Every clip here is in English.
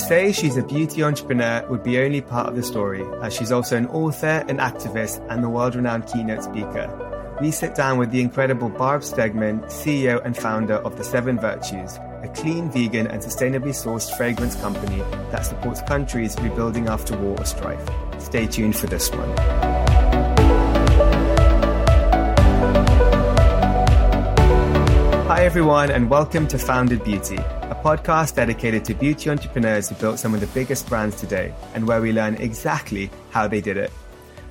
say she's a beauty entrepreneur would be only part of the story, as she's also an author, an activist, and the world renowned keynote speaker we sit down with the incredible Barb Stegemann, CEO and founder of The Seven Virtues, a clean, vegan, and sustainably sourced fragrance company that supports countries rebuilding after war or strife. Stay tuned for this one. Hi, everyone, and welcome to Founded Beauty, a podcast dedicated to beauty entrepreneurs who built some of the biggest brands today and where we learn exactly how they did it.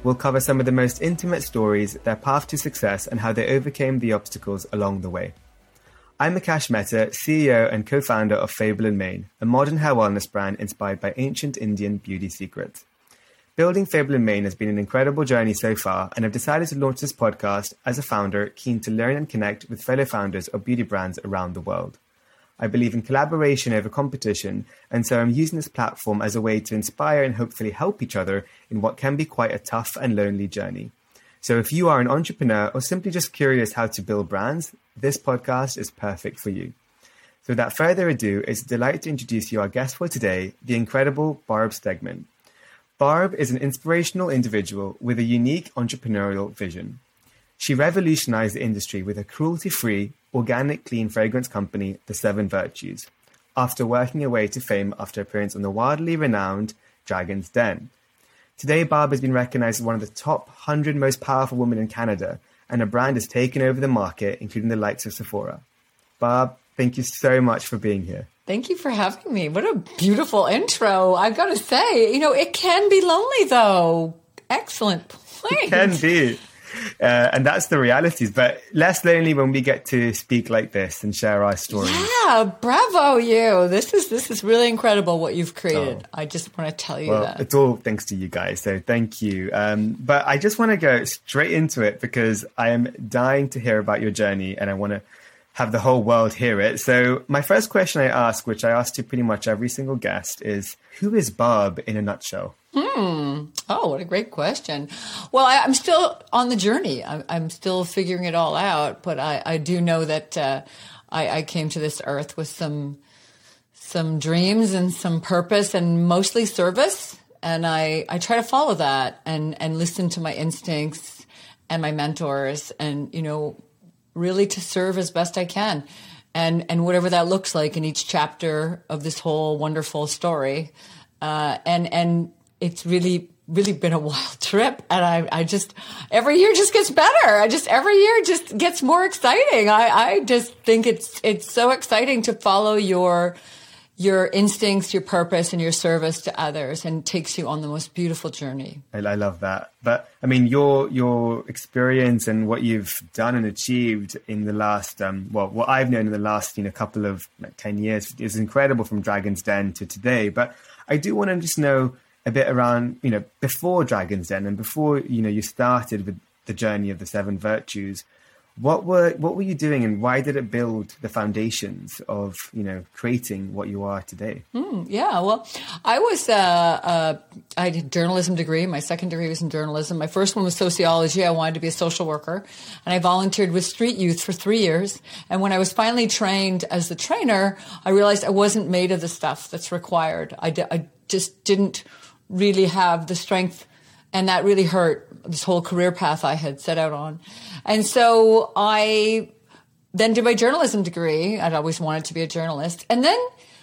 We'll cover some of the most intimate stories, their path to success, and how they overcame the obstacles along the way. I'm Akash Mehta, CEO and co founder of Fable and Mane, a modern hair wellness brand inspired by ancient Indian beauty secrets. Building Fable and Mane has been an incredible journey so far, and I've decided to launch this podcast as a founder keen to learn and connect with fellow founders of beauty brands around the world. I believe in collaboration over competition, and so I'm using this platform as a way to inspire and hopefully help each other in what can be quite a tough and lonely journey. So if you are an entrepreneur or simply just curious how to build brands, this podcast is perfect for you. So without further ado, it's a delight to introduce you our guest for today, the incredible Barb Stegemann. Barb is an inspirational individual with a unique entrepreneurial vision. She revolutionized the industry with a cruelty free, organic clean fragrance company, The Seven Virtues, after working her way to fame after appearance on the wildly renowned Dragon's Den. Today, Barb has been recognized as one of the top 100 most powerful women in Canada, and her brand has taken over the market, including the likes of Sephora. Barb, thank you so much for being here. Thank you for having me. What a beautiful intro. I've got to say, you know, it can be lonely though. Excellent point. It can be. Uh, and that's the realities. But less lonely when we get to speak like this and share our stories. Yeah, bravo you. This is this is really incredible what you've created. Oh. I just want to tell you well, that. It's all thanks to you guys. So thank you. Um, but I just want to go straight into it because I am dying to hear about your journey and I want to have the whole world hear it. So my first question I ask, which I ask to pretty much every single guest, is who is Barb in a nutshell? Hmm. Oh, what a great question. Well, I, am still on the journey. I, am still figuring it all out, but I, I do know that uh, I, I, came to this earth with some some dreams and some purpose, and mostly service. And I, I try to follow that and and listen to my instincts and my mentors, and you know, really to serve as best I can, and and whatever that looks like in each chapter of this whole wonderful story. Uh, and and it's really really been a wild trip. And I, I just every year just gets better. I just every year just gets more exciting. I, I just think it's it's so exciting to follow your your instincts your purpose and your service to others and takes you on the most beautiful journey. I, I love that. But i mean your your experience and what you've done and achieved in the last um, well what i've known in the last you know couple of like, 10 years is incredible from dragon's den to today. But i do want to just know a bit around, you know, before Dragon's Den and before, you know, you started with the journey of the seven virtues, what were what were you doing and why did it build the foundations of you know creating what you are today? Mm, yeah well i was uh, uh, i had a journalism degree. My second degree was in journalism. My first one was sociology. I wanted to be a social worker. And i volunteered with street youth for three years. And when i was finally trained as the trainer i realized i wasn't made of the stuff that's required. I, d- I just didn't really have the strength and that really hurt this whole career path I had set out on. And so I then did my journalism degree. I'd always wanted to be a journalist. And then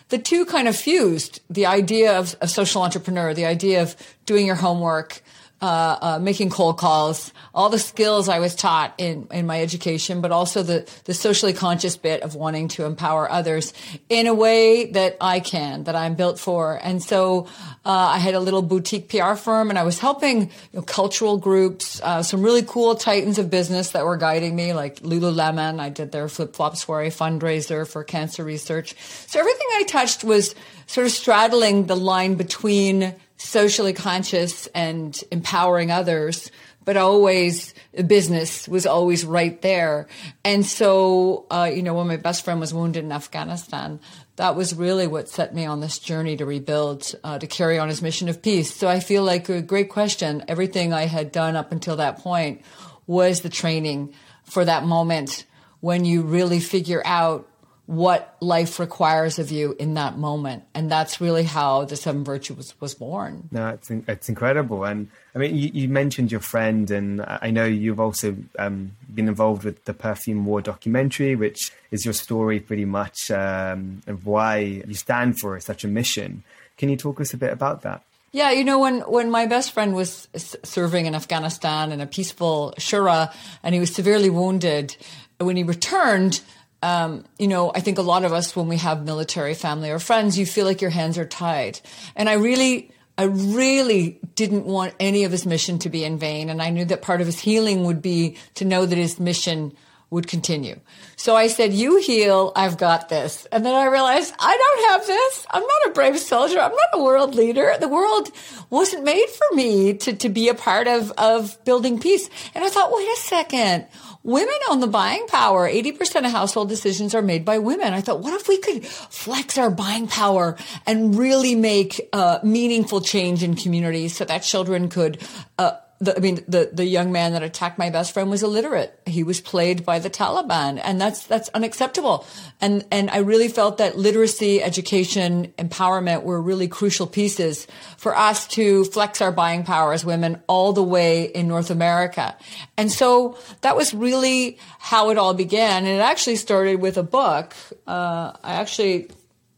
the two kind of fused the idea of, of social entrepreneur, the idea of doing your homework, uh, uh, making cold calls, all the skills I was taught in, in my education, but also the, the socially conscious bit of wanting to empower others in a way that I can, that I'm built for. And so uh, I had a little boutique PR firm and I was helping you know, cultural groups, uh, some really cool titans of business that were guiding me, like Lululemon. I did their flip flop soiree fundraiser for cancer research. So everything I touched was sort of straddling the line between socially conscious and empowering others, but always business was always right there. And so, uh, you know, when my best friend was wounded in Afghanistan, that was really what set me on this journey to rebuild, uh, to carry on his mission of peace. So I feel like a great question. Everything I had done up until that point was the training for that moment when you really figure out what life requires of you in that moment. And that's really how the Seven Virtues was, was born. No, it's, it's incredible. And I mean, you, you mentioned your friend, and I know you've also um, been involved with the Perfume War documentary, which is your story pretty much um, of why you stand for such a mission. Can you talk us a bit about that? Yeah, you know, when, when my best friend was serving in Afghanistan in a peaceful shura and he was severely wounded, when he returned, um, you know, I think a lot of us, when we have military family or friends, you feel like your hands are tied. And I really, I really didn't want any of his mission to be in vain. And I knew that part of his healing would be to know that his mission would continue. So I said, you heal, I've got this. And then I realized I don't have this. I'm not a brave soldier. I'm not a world leader. The world wasn't made for me to, to be a part of, of building peace. And I thought, wait a second women own the buying power. 80% of household decisions are made by women. I thought, what if we could flex our buying power and really make uh, meaningful change in communities so that children could uh, the, I mean, the, the young man that attacked my best friend was illiterate. He was played by the Taliban and that's, that's unacceptable. And, and I really felt that literacy, education, empowerment were really crucial pieces for us to flex our buying power as women all the way in North America. And so that was really how it all began. And it actually started with a book. Uh, I actually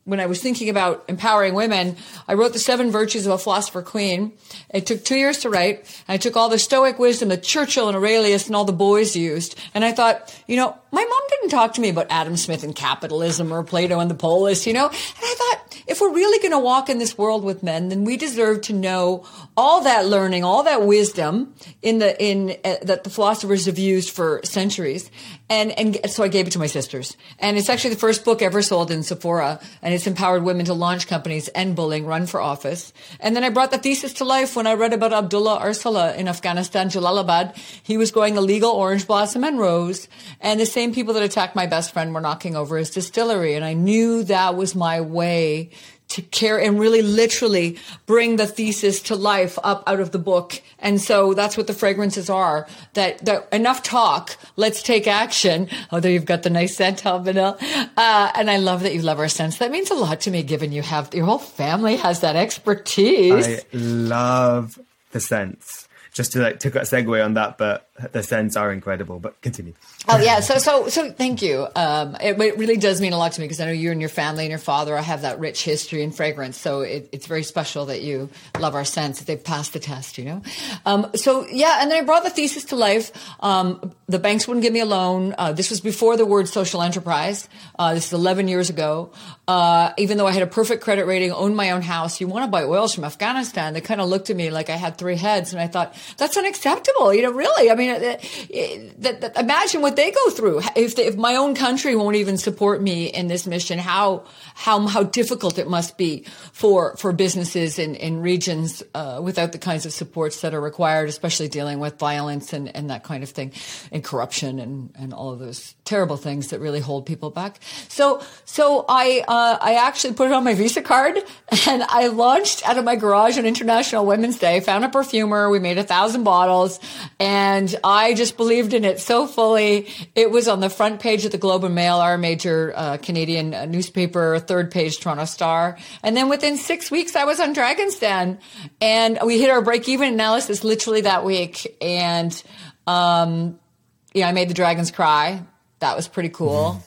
when I was thinking about empowering women, I wrote The Seven Virtues of a Philosopher Queen. It took two years to write. I took all the Stoic wisdom that Churchill and Aurelius and all the boys used. And I thought, you know, my mom didn't talk to me about Adam Smith and capitalism or Plato and the polis, you know? And I thought, if we're really going to walk in this world with men, then we deserve to know all that learning, all that wisdom in the, in, uh, that the philosophers have used for centuries. And, and so I gave it to my sisters. And it's actually the first book ever sold in Sephora. And it's empowered women to launch companies, end bullying, run for office. And then I brought the thesis to life when I read about Abdullah Arsala in Afghanistan, Jalalabad. He was growing illegal orange blossom and rose. And the same people that attacked my best friend were knocking over his distillery. And I knew that was my way to care and really literally bring the thesis to life up out of the book. And so that's what the fragrances are. That, that enough talk. Let's take action. There you've got the nice scent, Vanilla. Uh, and I love that you love our scents. That means a lot to me, given you have your whole family has that expertise. I love the scents just to like a segue on that, but the scents are incredible. But continue. Oh yeah, so so so thank you. Um, it, it, really does mean a lot to me because I know you and your family and your father I have that rich history and fragrance. So it, it's very special that you love our scents. That They've passed the test, you know. Um, so yeah, and then I brought the thesis to life. Um, the banks wouldn't give me a loan. Uh, this was before the word social enterprise. Uh, this is 11 years ago. Uh, even though I had a perfect credit rating, owned my own house, you want to buy oils from Afghanistan? They kind of looked at me like I had three heads, and I thought that's unacceptable. You know, really. I mean, uh, uh, imagine what they go through. If if my own country won't even support me in this mission, how how how difficult it must be for for businesses in in regions uh, without the kinds of supports that are required, especially dealing with violence and and that kind of thing, and corruption and and all of those terrible things that really hold people back. So so I. Uh, I actually put it on my Visa card and I launched out of my garage on International Women's Day, found a perfumer. We made a thousand bottles and I just believed in it so fully. It was on the front page of the Globe and Mail, our major uh, Canadian uh, newspaper, third page Toronto Star. And then within six weeks, I was on Dragon's Den and we hit our break even analysis literally that week. And, um, yeah, I made the dragons cry That was pretty cool.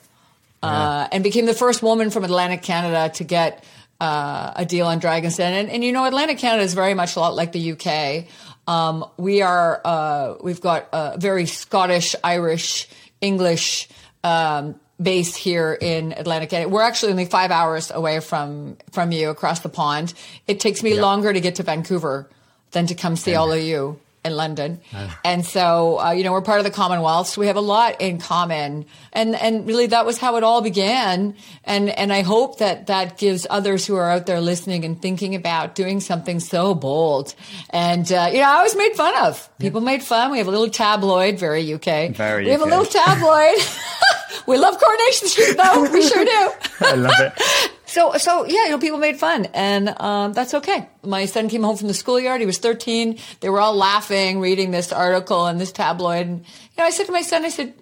Uh, and became the first woman from Atlantic Canada to get uh, a deal on Dragon's Den. And, and you know, Atlantic Canada is very much a lot like the UK. Um, we are uh, we've got a very Scottish, Irish, English um, base here in Atlantic Canada. We're actually only five hours away from from you across the pond. It takes me longer to get to Vancouver than to come see all of you in London. And so, uh, you know, we're part of the Commonwealth, so we have a lot in common. And, and really that was how it all began. And, and I hope that that gives others who are out there listening and thinking about doing something so bold. And, uh, you know, I was made fun of. People made fun. We have a little tabloid, very UK. Very we have a little tabloid. we love Coronation Street though. We sure do. I love it. So, so yeah, you know, people made fun, and um, that's okay. My son came home from the schoolyard. He was 13. They were all laughing, reading this article and this tabloid. And, you know, I said to my son, I said,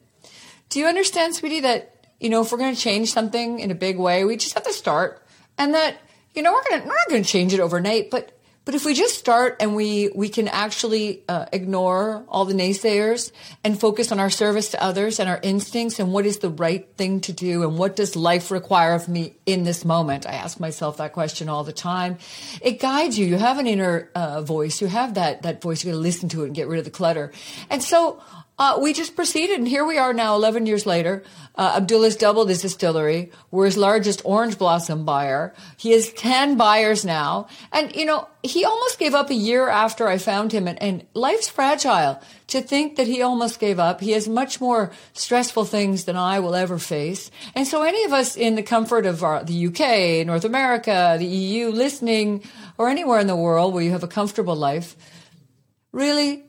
"Do you understand, sweetie, that you know, if we're going to change something in a big way, we just have to start, and that you know, we're going to we're not going to change it overnight, but." But if we just start and we, we can actually uh, ignore all the naysayers and focus on our service to others and our instincts and what is the right thing to do and what does life require of me in this moment? I ask myself that question all the time. It guides you. You have an inner uh, voice. You have that, that voice. You got to listen to it and get rid of the clutter. And so uh, we just proceeded, and here we are now, 11 years later. Uh, Abdullah's doubled his distillery. We're his largest orange blossom buyer. He has 10 buyers now. And, you know, he almost gave up a year after I found him, and, and life's fragile. To think that he almost gave up, he has much more stressful things than I will ever face. And so, any of us in the comfort of our, the UK, North America, the EU, listening, or anywhere in the world where you have a comfortable life, really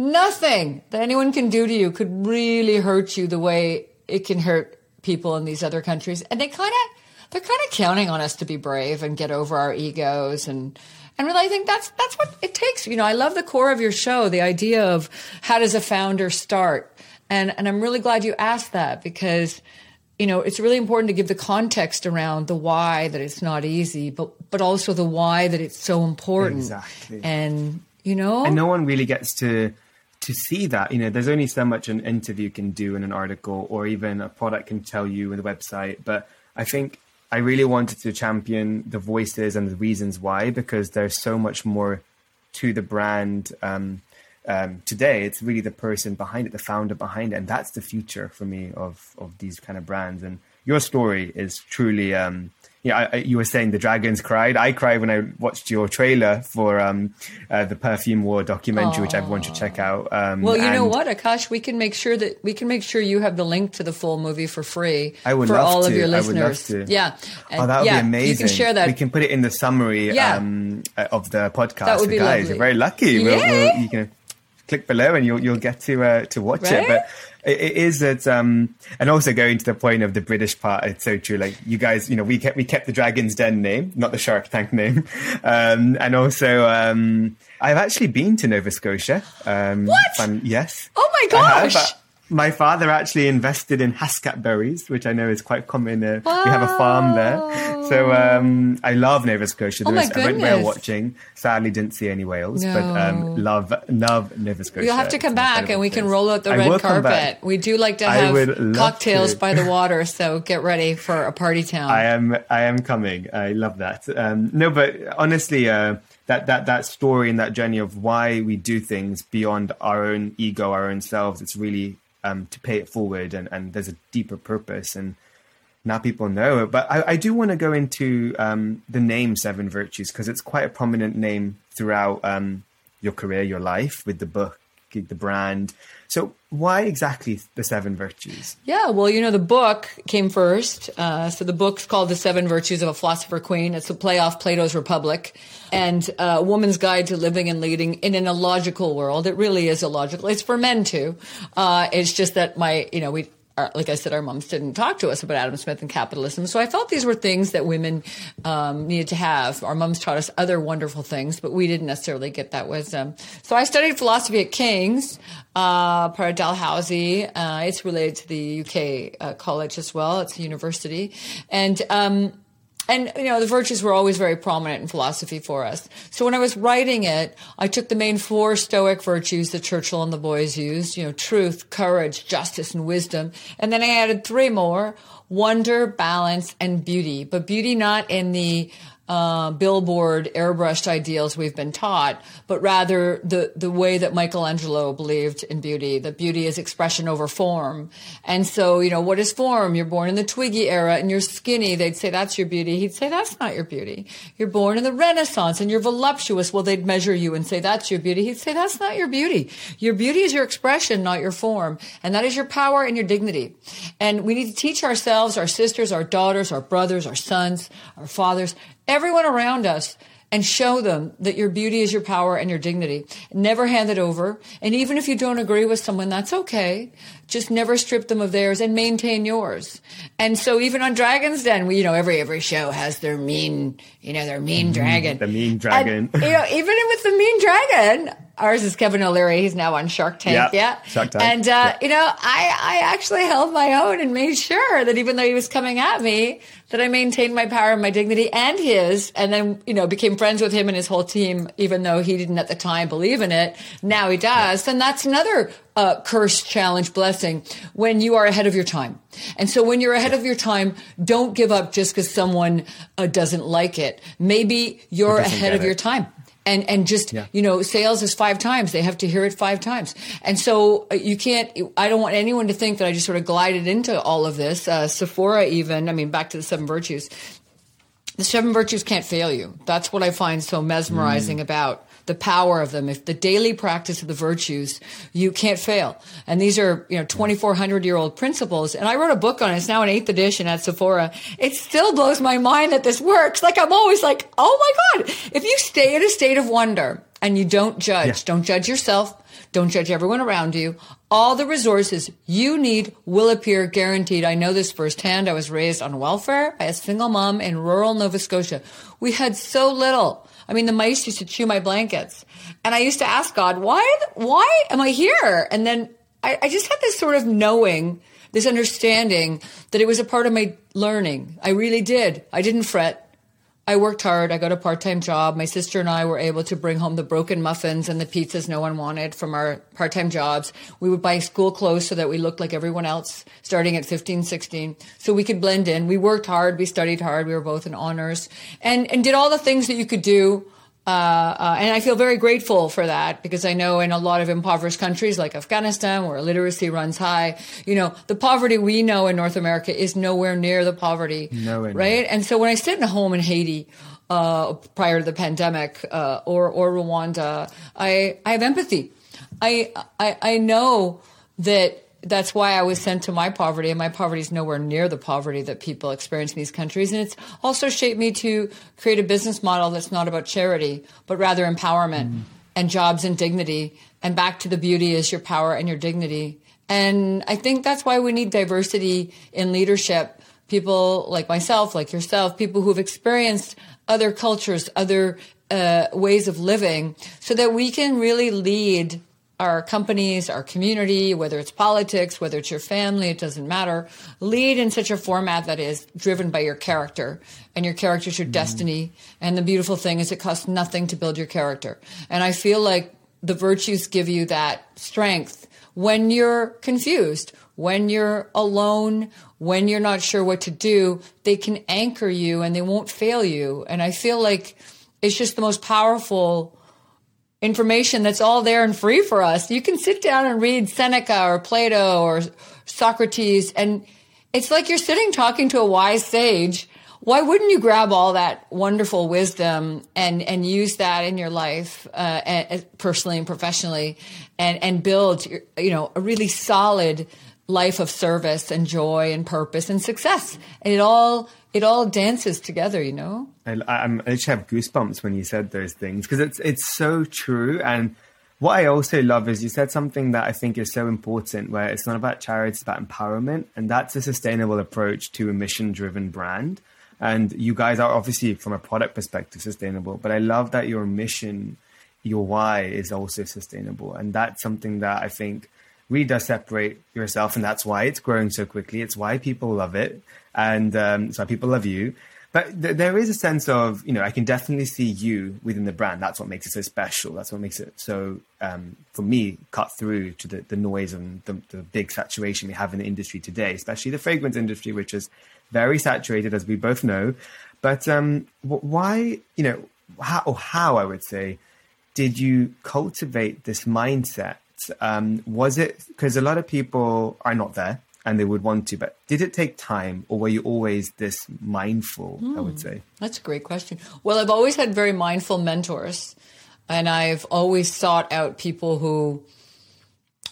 nothing that anyone can do to you could really hurt you the way it can hurt people in these other countries. And they kind of, they're kind of counting on us to be brave and get over our egos and, and really, I think that's, that's what it takes. You know, I love the core of your show, the idea of how does a founder start? And, and I'm really glad you asked that because, you know, it's really important to give the context around the why that it's not easy, but, but also the why that it's so important. Exactly. And, you know, and no one really gets to to see that you know there's only so much an interview can do in an article or even a product can tell you in the website. But i think i really wanted to champion the voices and the reasons why because there's so much more to the brand um, um, today. It's really the person behind it the founder behind it and that's the future for me of of these kind of brands. And your story is truly um, yeah, I, you were saying the dragons cried. I cried when I watched your trailer for um, uh, the Perfume War documentary, which everyone should check out. Um, Well, you know what, Akash, we can make sure that we can make sure you have the link to the full movie for free I would for love all to. of your I would love listeners. Yeah, Oh, that would yeah, be amazing. You can share that. We can put it in the summary Yeah. um, uh, of the podcast. That would be guys. lovely. You're very lucky. We'll, we'll, you can click below and you'll you'll get to uh, to watch Right? it. But it, is that, um, and also going to the point of the British part. It's so true. Like you guys, you know, we kept we kept the Dragon's Den name, not the Shark Tank name, um, and also um, I've actually been to Nova Scotia. Um, What? yes. Oh my gosh. My father actually invested in Haskap berries, which I know is quite common. Uh, We have a farm there, so um, I love Nova Scotia. Oh There my was- I went whale watching. Sadly, didn't see any whales, but um, love love Nova Scotia. You'll have to come back and we can roll out the I red carpet. We do like to have cocktails to. by the water, so get ready for a party town. I am I am coming. I love that. Um, no, but honestly, uh, that that that story and that journey of why we do things beyond our own ego, our own selves, it's really um, to pay it forward, and, and there's a deeper purpose, and now people know it. But I, I do want to go into um, the name Seven Virtues because it's quite a prominent name throughout um, your career, your life, with the book, the brand. So why exactly the Seven Virtues? Yeah, well, you know, the book came first. Uh, so the book's called The Seven Virtues of a Philosopher Queen. It's a play off Plato's Republic and uh, a woman's guide to living and leading in an illogical world. It really is illogical. It's for men too. Uh, it's just that my, you know, we, our, like I said, our moms didn't talk to us about Adam Smith and capitalism. So I felt these were things that women um, needed to have. Our moms taught us other wonderful things, but we didn't necessarily get that wisdom. So I studied philosophy at King's, uh, part of Dalhousie. Uh, it's related to the UK uh, college as well. It's a university. And, um, and you know the virtues were always very prominent in philosophy for us. So when I was writing it, I took the main four Stoic virtues that Churchill and the boys used, you know, truth, courage, justice, and wisdom, and then I added three more: wonder, balance, and beauty. But beauty not in the uh, billboard airbrushed ideals we've been taught, but rather the, the way that Michelangelo believed in beauty, that beauty is expression over form. And so, you know, what is form? You're born in the Twiggy era and you're skinny. They'd say that's your beauty. He'd say that's not your beauty. You're born in the Renaissance and you're voluptuous. Well, they'd measure you and say that's your beauty. He'd say that's not your beauty. Your beauty is your expression, not your form. And that is your power and your dignity. And we need to teach ourselves, our sisters, our daughters, our brothers, our sons, our fathers, everyone around us and show them that your beauty is your power and your dignity. Never hand it over. And even if you don't agree with someone, that's okay. Just never strip them of theirs and maintain yours. And so even on Dragon's Den, we, you know, every, every show has their mean, you know, their mean mm, dragon. The mean dragon. And, you know, even with the mean dragon, ours is Kevin O'Leary. He's now on Shark Tank. Yeah. yeah. Shark Tank. And, uh, yeah. you know, I, I actually held my own and made sure that even though he was coming at me, that I maintained my power and my dignity and his, and then, you know, became friends with him and his whole team, even though he didn't at the time believe in it. Now he does. And that's another uh, curse, challenge, blessing when you are ahead of your time. And so when you're ahead of your time, don't give up just because someone uh, doesn't like it. Maybe you're ahead of it. your time and and just yeah. you know sales is five times. They have to hear it five times. And so uh, you can't i don't want anyone to think that i just sort of glided into all of this. Uh, sephora even i mean back to the seven virtues. The seven virtues can't fail you. That's what i find so mesmerizing mm. about the power of them. If the daily practice of the virtues, you can't fail. And these are, you know, 2,400 year old principles. And I wrote a book on it. It's now an eighth edition at Sephora. It still blows my mind that this works. Like I'm always like, oh my God, if you stay in a state of wonder and you don't judge, yeah. don't judge yourself, don't judge everyone around you. All the resources you need will appear guaranteed. I know this firsthand. I was raised on welfare by a single mom in rural Nova Scotia. We had so little. I mean, the mice used to chew my blankets. And I used to ask God, why, why am I here? And then I, I just had this sort of knowing, this understanding that it was a part of my learning. I really did. I didn't fret. I worked hard. I got a part time job. My sister and I were able to bring home the broken muffins and the pizzas no one wanted from our part time jobs. We would buy school clothes so that we looked like everyone else starting at 15, 16. So we could blend in. We worked hard. We studied hard. We were both in honors and, and did all the things that you could do uh, uh, and I feel very grateful for that because I know in a lot of impoverished countries like Afghanistan, where literacy runs high, you know, the poverty we know in North America is nowhere near the poverty, nowhere right? Near. And so when I sit in a home in Haiti, uh, prior to the pandemic, uh, or or Rwanda, I I have empathy. I I, I know that that's why I was sent to my poverty, and my poverty is nowhere near the poverty that people experience in these countries. And it's also shaped me to create a business model that's not about charity, but rather empowerment mm. and jobs and dignity. And back to the beauty is your power and your dignity. And I think that's why we need diversity in leadership. People like myself, like yourself, people who've experienced other cultures, other uh, ways of living, so that we can really lead our companies, our community, whether it's politics, whether it's your family, it doesn't matter. Lead in such a format that is driven by your character, and your character is your mm-hmm. destiny. And the beautiful thing is, it costs nothing to build your character. And I feel like the virtues give you that strength when you're confused, when you're alone, when you're not sure what to do. They can anchor you and they won't fail you. And I feel like it's just the most powerful information that's all there and free for us. You can sit down and read Seneca or Plato or Socrates, and it's like you're sitting talking to a wise sage. Why wouldn't you grab all that wonderful wisdom and, and use that in your life, uh, personally and professionally, and, and build, you know, a really solid life of service and joy and purpose and success? And it all it all dances together, you know. I, I'm, I just have goosebumps when you said those things because it's it's so true. And what I also love is you said something that I think is so important, where it's not about charity, it's about empowerment, and that's a sustainable approach to a mission-driven brand. And you guys are obviously, from a product perspective, sustainable. But I love that your mission, your why, is also sustainable, and that's something that I think really does separate yourself, and that's why it's growing so quickly. It's why people love it, and um, it's why people love you. But th- there is a sense of, you know, I can definitely see you within the brand. That's what makes it so special. That's what makes it so, um, for me, cut through to the, the noise and the, the big saturation we have in the industry today, especially the fragrance industry, which is very saturated, as we both know. But um, why, you know, how, or how I would say, did you cultivate this mindset? Um, was it because a lot of people are not there and they would want to, but did it take time or were you always this mindful? Mm, I would hmm. say that's a great question. Well, I've always had very mindful mentors, and I've always sought out people who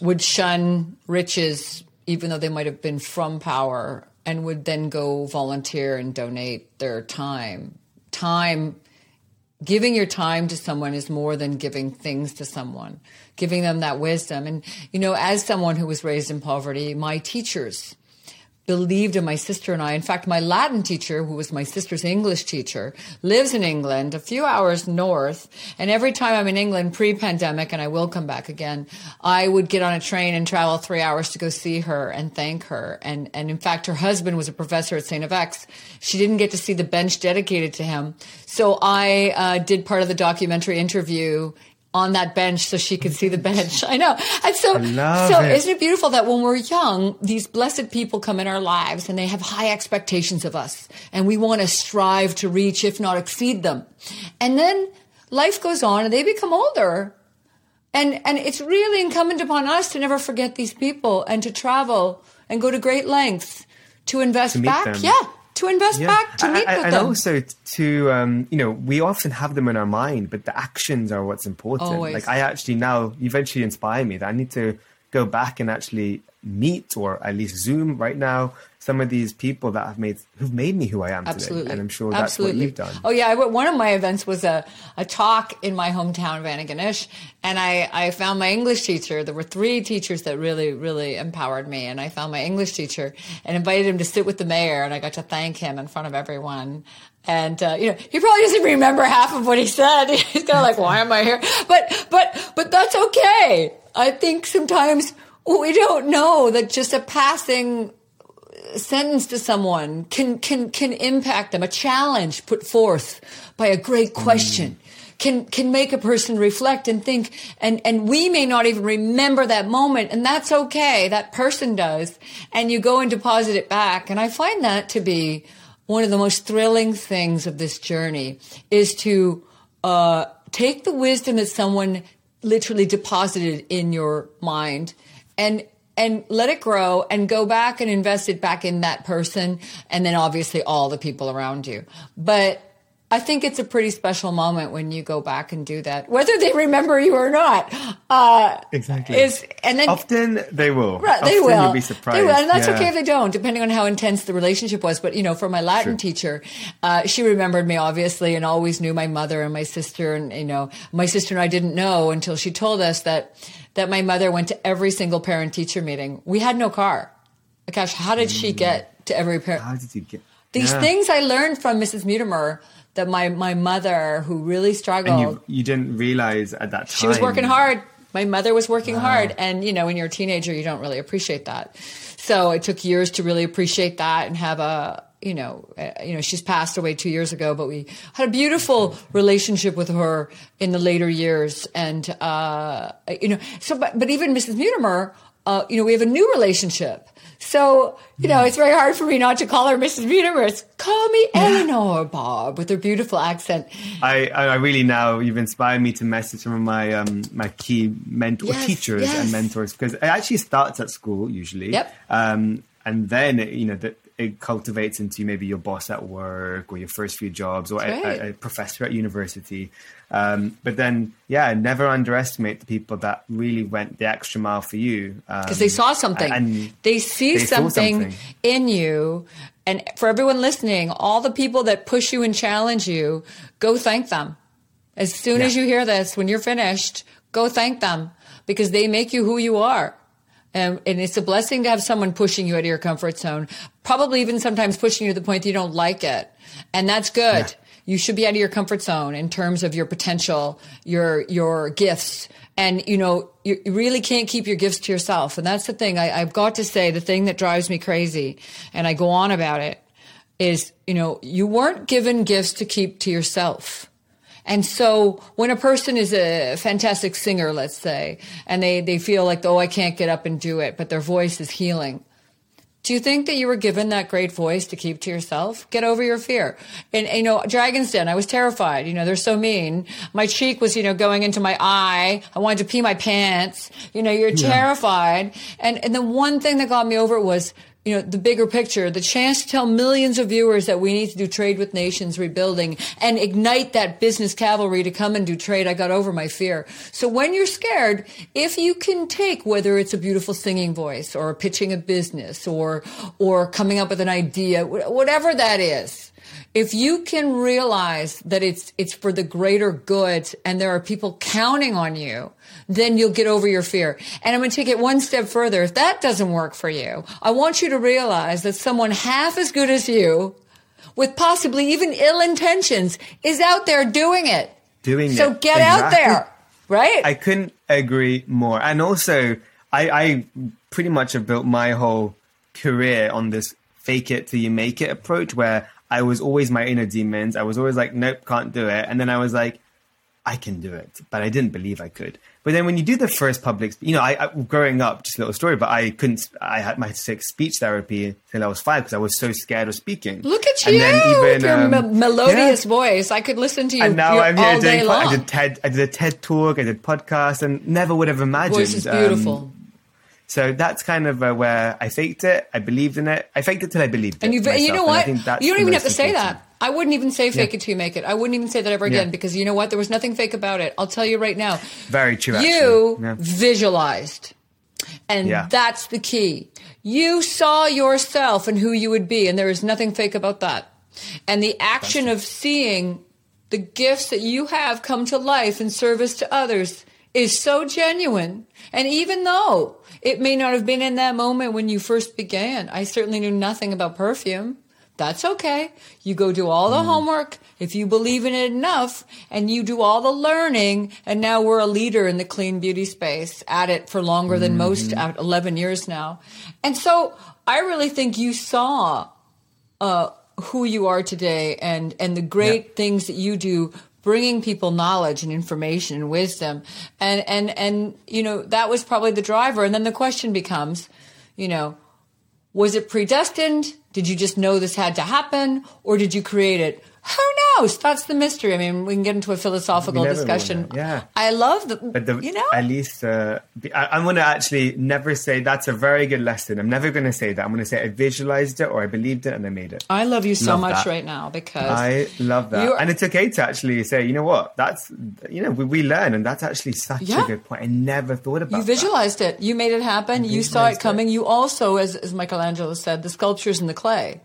would shun riches, even though they might have been from power, and would then go volunteer and donate their time. Time giving your time to someone is more than giving things to someone, giving them that wisdom. And, you know, as someone who was raised in poverty, my teachers believed in my sister and I. In fact, my Latin teacher, who was my sister's English teacher, lives in England, a few hours north. And every time I'm in England pre-pandemic, and I will come back again, I would get on a train and travel three hours to go see her and thank her. And, and in fact, her husband was a professor at St. FX. She didn't get to see the bench dedicated to him. So I uh, did part of the documentary interview on that bench so she could see the bench. I know. And so, so is isn't it beautiful that when we're young, these blessed people come in our lives and they have high expectations of us and we want to strive to reach, if not exceed them. And then life goes on and they become older. And, and it's really incumbent upon us to never forget these people and to travel and go to great lengths to invest to back. Them. Yeah to invest yeah. back to meet I, with and them. And also to, um, you know, we often have them in our mind, but the actions are what's important. Always. Like I actually now, you eventually inspire me that I need to go back and actually meet or at least Zoom right now some of these people that have made who've made me who I am Absolutely. today. And I'm sure that's Absolutely. what you've done. Oh yeah, one of my events was a, a talk in my hometown of Antigonish, and I, I found my English teacher. There were three teachers that really, really empowered me, and I found my English teacher and invited him to sit with the mayor, and I got to thank him in front of everyone. And uh, you know, he probably doesn't remember half of what he said. He's kind of like, "Why am I here?" But but but that's okay. I think sometimes we don't know that just a passing sentence to someone can can can impact them. A challenge put forth by a great question. Mm. Can, can make a person reflect and think, and, and we may not even remember that moment, and that's okay. That person does. And you go and deposit it back. And I find that to be one of the most thrilling things of this journey is to, uh, take the wisdom that someone literally deposited in your mind and and let it grow and go back and invest it back in that person and then obviously all the people around you. But I think it's a pretty special moment when you go back and do that, whether they remember you or not. Uh, exactly. Is and then often they will. Right, they often will. You'll be surprised. They will, and that's yeah. okay if they don't, depending on how intense the relationship was. But you know, for my Latin teacher, uh, she remembered me obviously, and always knew my mother and my sister, and you know, my sister and I didn't know until she told us that that my mother went to every single parent teacher meeting. We had no car. Gosh, how did she mm. get to every parent? How did you get? These yeah. things I learned from Mrs. Mutimer that my, my mother, who really struggled. And you, you didn't realize at that time. She was working hard. My mother was working wow. hard. And, you know, when you're a teenager, you don't really appreciate that. So it took years to really appreciate that and have a, you know, uh, you know, she's passed away two years ago, but we had a beautiful relationship with her in the later years. And, uh, you know, so, but, but even Mrs. Mutimer, uh, you know, we have a new relationship. So, you know, it's very hard for me not to call her Mrs. Universe. Call me Eleanor Bob with her beautiful accent. I, I really now you've inspired me to message some of my um, my key mentor yes, teachers yes. and mentors because it actually starts at school usually. Yep. Um, and then you know the, it cultivates into maybe your boss at work or your first few jobs or a, a, professor at university. Um, but then, yeah, never underestimate the people that really went the extra mile for you because um, they saw something. And they see they something, something in you. And for everyone listening, all the people that push you and challenge you, go thank them. As soon yeah. as you hear this, when you're finished, go thank them because they make you who you are. Um, and it's a blessing to have someone pushing you out of your comfort zone, probably even sometimes pushing you to the point that you don't like it. And that's good. Yeah. You should be out of your comfort zone in terms of your potential, your, your gifts. And, you know, you really can't keep your gifts to yourself. And that's the thing I, I've got to say, the thing that drives me crazy, and I go on about it, is, you know, you weren't given gifts to keep to yourself. And so when a person is a fantastic singer, let's say, and they, they feel like, oh, I can't get up and do it, but their voice is healing. Do you think that you were given that great voice to keep to yourself? Get over your fear. And, you know, Dragon's Den, I was terrified. You know, they're so mean. My cheek was, you know, going into my eye. I wanted to pee my pants. You know, you're yeah. terrified. And, and the one thing that got me over it was you know, the bigger picture, the chance to tell millions of viewers that we need to do trade with nations rebuilding and ignite that business cavalry to come and do trade. I got over my fear. So when you're scared, if you can take whether it's a beautiful singing voice or pitching a business or, or coming up with an idea, whatever that is, if you can realize that it's it's for the greater good and there are people counting on you then you'll get over your fear. And i'm going to take it one step further. If that doesn't work for you i want you to realize that someone half as good as you with possibly even ill intentions is out there doing it. Doing so it. so get exactly. out there right? I couldn't agree more. And also I, I pretty much have built my whole career on this fake it till you make it approach where I was always my inner demons. I was always like, nope, can't do it. And then I was like, I can do it, but I didn't believe I could. But then when you do the first public, you know, I, I growing up, just a little story, but I couldn't. I had my speech therapy until I was five because I was so scared of speaking. Look at you, even, your um, me- melodious yeah. voice. I could listen to you. And now I'm here doing. I did TED. I did a TED talk. I did podcast, and never would have imagined. Voice is beautiful. Um, so that's kind of uh, where I faked it. I believed in it. I faked it till I believed and it. And you know what? You don't even have to say that. I wouldn't even say fake yeah. it till you make it. I wouldn't even say that ever again yeah. because you know what? There was nothing fake about it. I'll tell you right now. Very true. You yeah. visualized. And that's the key. You saw yourself and who you would be, and there is nothing fake about that. And the action of seeing the gifts that you have come to life in service to others is so genuine. And even though it may not have been in that moment when you first began, I certainly knew nothing about perfume. That's okay. You go do all the mm. homework if you believe in it enough and you do all the learning. And now we're a leader in the clean beauty space at it for longer mm-hmm. than most, at 11 years now. And so I really think you saw, uh, who you are today and, and the great yeah. things that you do bringing people knowledge and information and wisdom. And, and, and, you know, that was probably the driver. And then the question becomes, you know, was it predestined? Did you just know this had to happen or did you create it? Who knows? That's the mystery. I mean, we can get into a philosophical discussion. Yeah, I love the. But the, you know, at least uh, I, am going to actually never say that's a very good lesson. I'm never going to say that. I'm going to say I visualized it or I believed it and I made it. I love you so love much that. right now because I love that, and it's okay to actually say, you know what, that's you know we, we learn, and that's actually such yeah. a good point. I never thought about. You visualized that. it. You made it happen. You saw it coming. It. You also, as as Michelangelo said, the sculptures in the clay.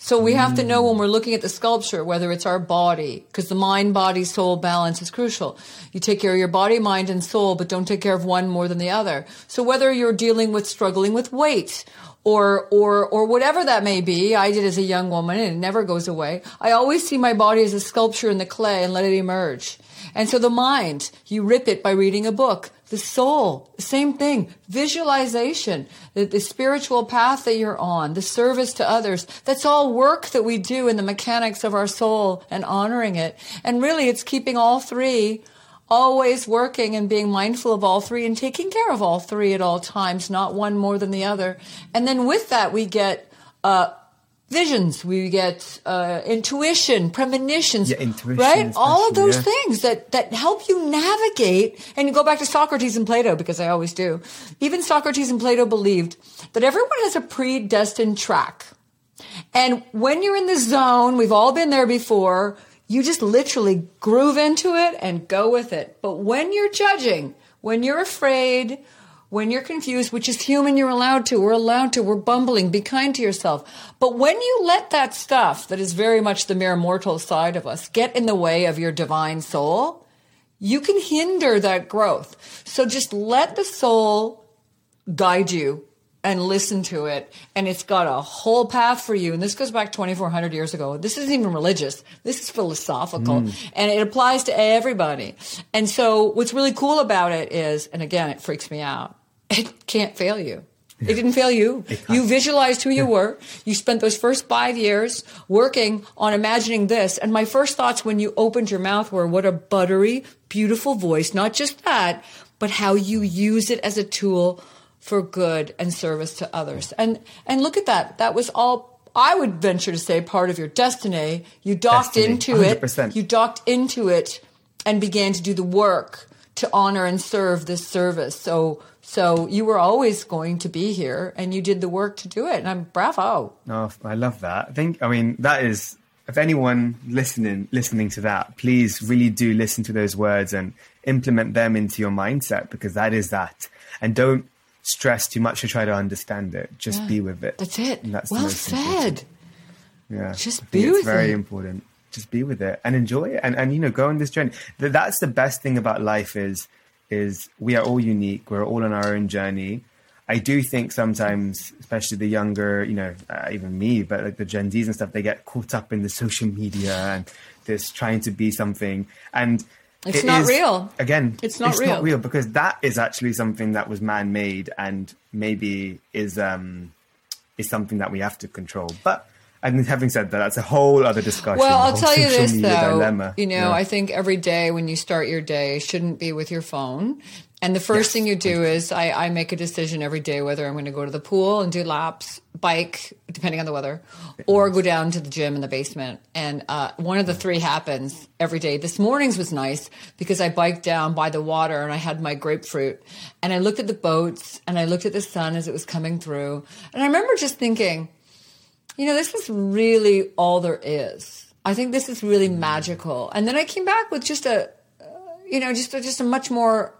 So we have to know mm. when we're looking at the sculpture, whether it's our body, because the mind, body, soul balance is crucial. You take care of your body, mind, and soul, but don't take care of one more than the other. So whether you're dealing with struggling with weight, or or or whatever that may be. I did as a young woman and it never goes away. I always see my body as a sculpture in the clay and let it emerge. And so the mind, you rip it by reading a book. The soul, same thing. Visualization, the, the, spiritual path that you're on, the service to others. That's all work that we do in the mechanics of our soul and honoring it. And really, it's keeping all three always working and being mindful of all three and taking care of all three at all times, not one more than the other. And then with that, we get, uh, visions, we get uh, intuition, premonitions, yeah, intuition right? All of those yeah. things that that help you navigate. And you go back to Socrates and Plato because I always do. Even Socrates and Plato believed that everyone has a predestined track. And when you're in the zone, we've all been there before. You just literally groove into it and go with it. But when you're judging, when you're afraid, when you're confused, which is human, you're allowed to. We're allowed to. We're bumbling. Be kind to yourself. But when you let that stuff that is very much the mere mortal side of us get in the way of your divine soul, you can hinder that growth. So just let the soul guide you and listen to it. And it's got a whole path for you. And this goes back 2,400 years ago. This isn't even religious. This is philosophical mm. and it applies to everybody. And so what's really cool about it is, and again, it freaks me out it can't fail you. It didn't fail you. You visualized who you were. You spent those first five years working on imagining this. And my first thoughts when you opened your mouth were, what a buttery, beautiful voice. Not just that, but how you use it as a tool for good and service to others. And, and look at that. That was all I would venture to say part of your destiny. You docked Destiny, into 100%. it. You docked into it and began to do the work to honor and serve this service. So so you were always going to be here and you did the work to do it. And I'm bravo. Oh, I love that. I think, I mean, that is, if anyone listening, listening to that, please really do listen to those words and implement them into your mindset because that is that. And don't stress too much to try to understand it. Just be with it. That's it. And that's well said. important. Yeah. Just be it's with very it. important. Just be with it and enjoy it and, and you know, go on this journey. That's the best thing about life is is we are all unique. We're all on our own journey. I do think sometimes, especially the younger, you know, uh, even me, but like the Gen Zs and stuff, they get caught up in the social media and this trying to be something. And It's it not is- real. Again, It's not it's real. not real because that is actually something that was man made and maybe is um is something that we have to control. But and having said that, that's a whole other discussion. Well, I'll tell you this though. dilemma. You know, Yeah. I think every day when you start your day shouldn't be with your phone. And the first Yes. thing you do is I, I make a decision every day whether I'm going to go to the pool and do laps, bike, depending on the weather, or go down to the gym in the basement. And uh, one of the three happens every day. This morning's was nice because I biked down by the water and I had my grapefruit. And I looked at the boats and I looked at the sun as it was coming through. And I remember just thinking, you know, this is really all there is. I think this is really magical. And then I came back with just a, uh, you know, just a, just a much more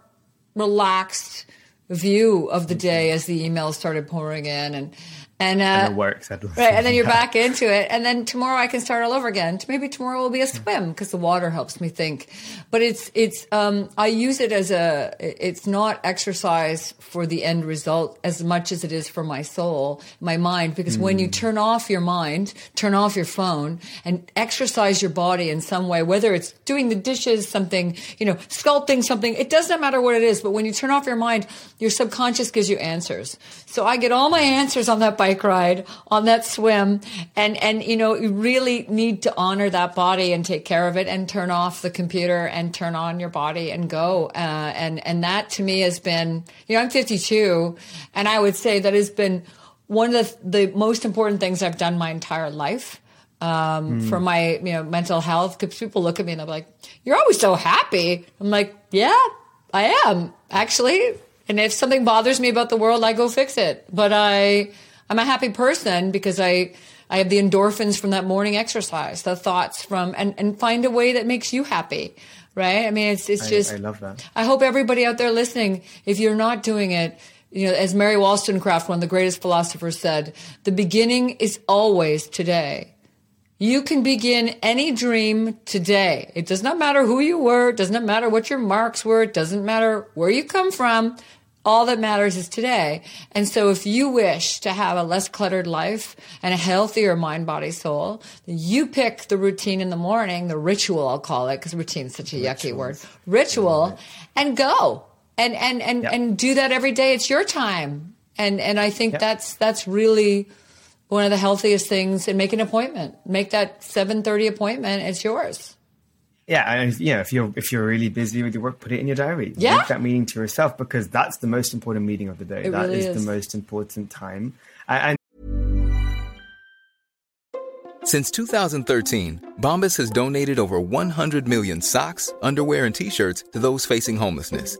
relaxed view of the day as the emails started pouring in and and, uh, And the work said- right and then you're back into it. And then tomorrow i can start all over again. Maybe tomorrow will be a swim because the water helps me think. But it's it's um i use it as a it's not exercise for the end result as much as it is for my soul my mind. Because when you turn off your mind turn off your phone and exercise your body in some way whether it's doing the dishes something you know sculpting something it does not matter what it is. But when you turn off your mind your subconscious gives you answers. So i get all my answers on that bike ride on that swim and and you know you really need to honor that body and take care of it and turn off the computer and turn on your body and go. Uh, and and that to me has been you know i'm 52 and i would say that has been one of the, the most important things i've done my entire life um, for my you know mental health because people look at me and they're like you're always so happy. I'm like yeah i am actually. And if something bothers me about the world i go fix it. But i i'm a happy person because i i have the endorphins from that morning exercise the thoughts from and and find a way that makes you happy right i mean it's it's I- just I love that. I hope everybody out there listening, if you're not doing it, you know, as Mary Wollstonecraft, one of the greatest philosophers, said, the beginning is always today. You can begin any dream today. It does not matter who you were. It does not matter what your marks were. It doesn't matter where you come from. All that matters is today. And so if you wish to have a less cluttered life and a healthier mind, body, soul, you pick the routine in the morning, the ritual, I'll call it, because routine is such a yucky word, ritual, mm-hmm. and go. And, and, and, Yep. and do that every day. It's your time. And, and I think Yep. that's, that's really, one of the healthiest things and make an appointment make that 7.30 appointment it's yours Yeah, and if, yeah, if you're if you're really busy with your work, put it in your diary. Yeah. Make that meeting to yourself because that's the most important meeting of the day. It That is really is. the most important time. And, and Since 2013, Bombas has donated over 100 million socks, underwear, and t-shirts to those facing homelessness.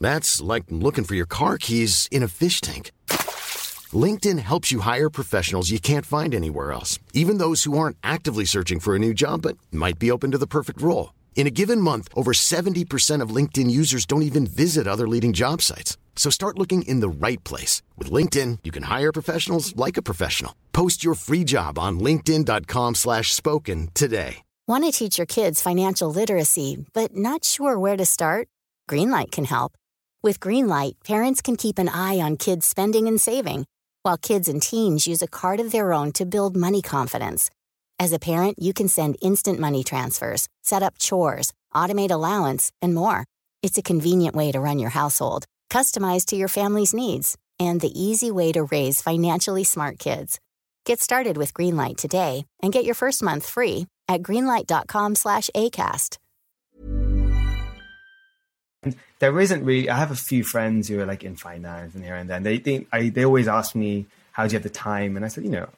That's like looking for your car keys in a fish tank. LinkedIn helps you hire professionals you can't find anywhere else, even those who aren't actively searching for a new job but might be open to the perfect role. In a given month, over 70% of LinkedIn users don't even visit other leading job sites. So start looking in the right place. With LinkedIn, you can hire professionals like a professional. Post your free job on linkedin.com slash spoken today. Want to teach your kids financial literacy, but not sure where to start? Greenlight can help. With Greenlight, parents can keep an eye on kids' spending and saving, while kids and teens use a card of their own to build money confidence. As a parent, you can send instant money transfers, set up chores, automate allowance, and more. It's a convenient way to run your household, customized to your family's needs, and the easy way to raise financially smart kids. Get started with Greenlight today and get your first month free at greenlight.com/acast. There isn't really. I have a few friends who are like in finance and here and there. And they think I, they always ask me, "How do you have the time?" And I said, you know,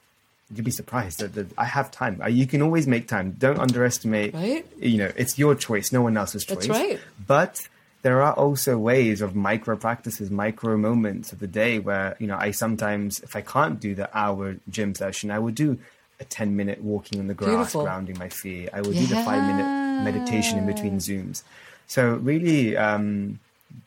you'd be surprised that, that I have time. You can always make time. Don't underestimate. Right. You know, it's your choice, no one else's choice. That's right. But there are also ways of micro practices, micro moments of the day where you know I sometimes, if I can't do the hour gym session, I would do a ten minute walking on the grass, Beautiful. grounding my feet. I would do the five minute meditation in between zooms. So really, um,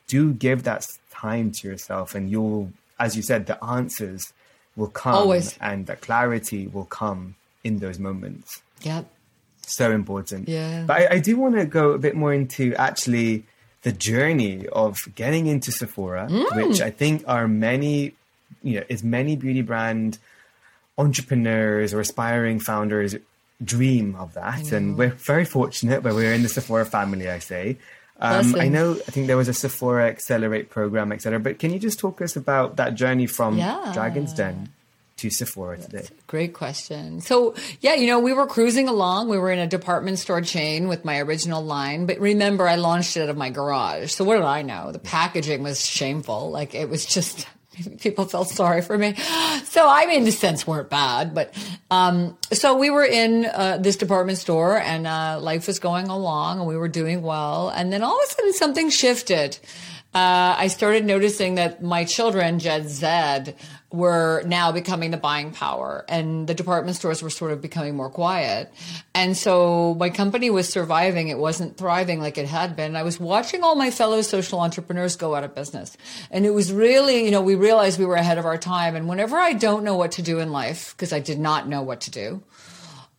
do give that time to yourself, and you'll, as you said, the answers will come Always. and the clarity will come in those moments. Yep. So important. Yeah. But I, I do want to go a bit more into actually the journey of getting into Sephora, Mm. which I think are many, you know, is many beauty brand entrepreneurs or aspiring founders dream of that. And we're very fortunate where we're in the Sephora family, I say. Um, I know, I think there was a Sephora Accelerate program, etc. But can you just talk us about that journey from Yeah. Dragon's Den to Sephora today? Great question. So, yeah, you know, we were cruising along. We were in a department store chain with my original line, but remember, I launched it out of my garage. So, what did I know? The packaging was shameful. Like, it was just. People felt sorry for me. So, I mean, the scents weren't bad, but, um, so we were in, uh, this department store and, uh, life was going along and we were doing well. And then all of a sudden something shifted. Uh, I started noticing that my children, Gen Z, were now becoming the buying power and the department stores were sort of becoming more quiet. And so my company was surviving. It wasn't thriving like it had been. I was watching all my fellow social entrepreneurs go out of business. And it was really, you know, we realized we were ahead of our time. And whenever I don't know what to do in life, because I did not know what to do,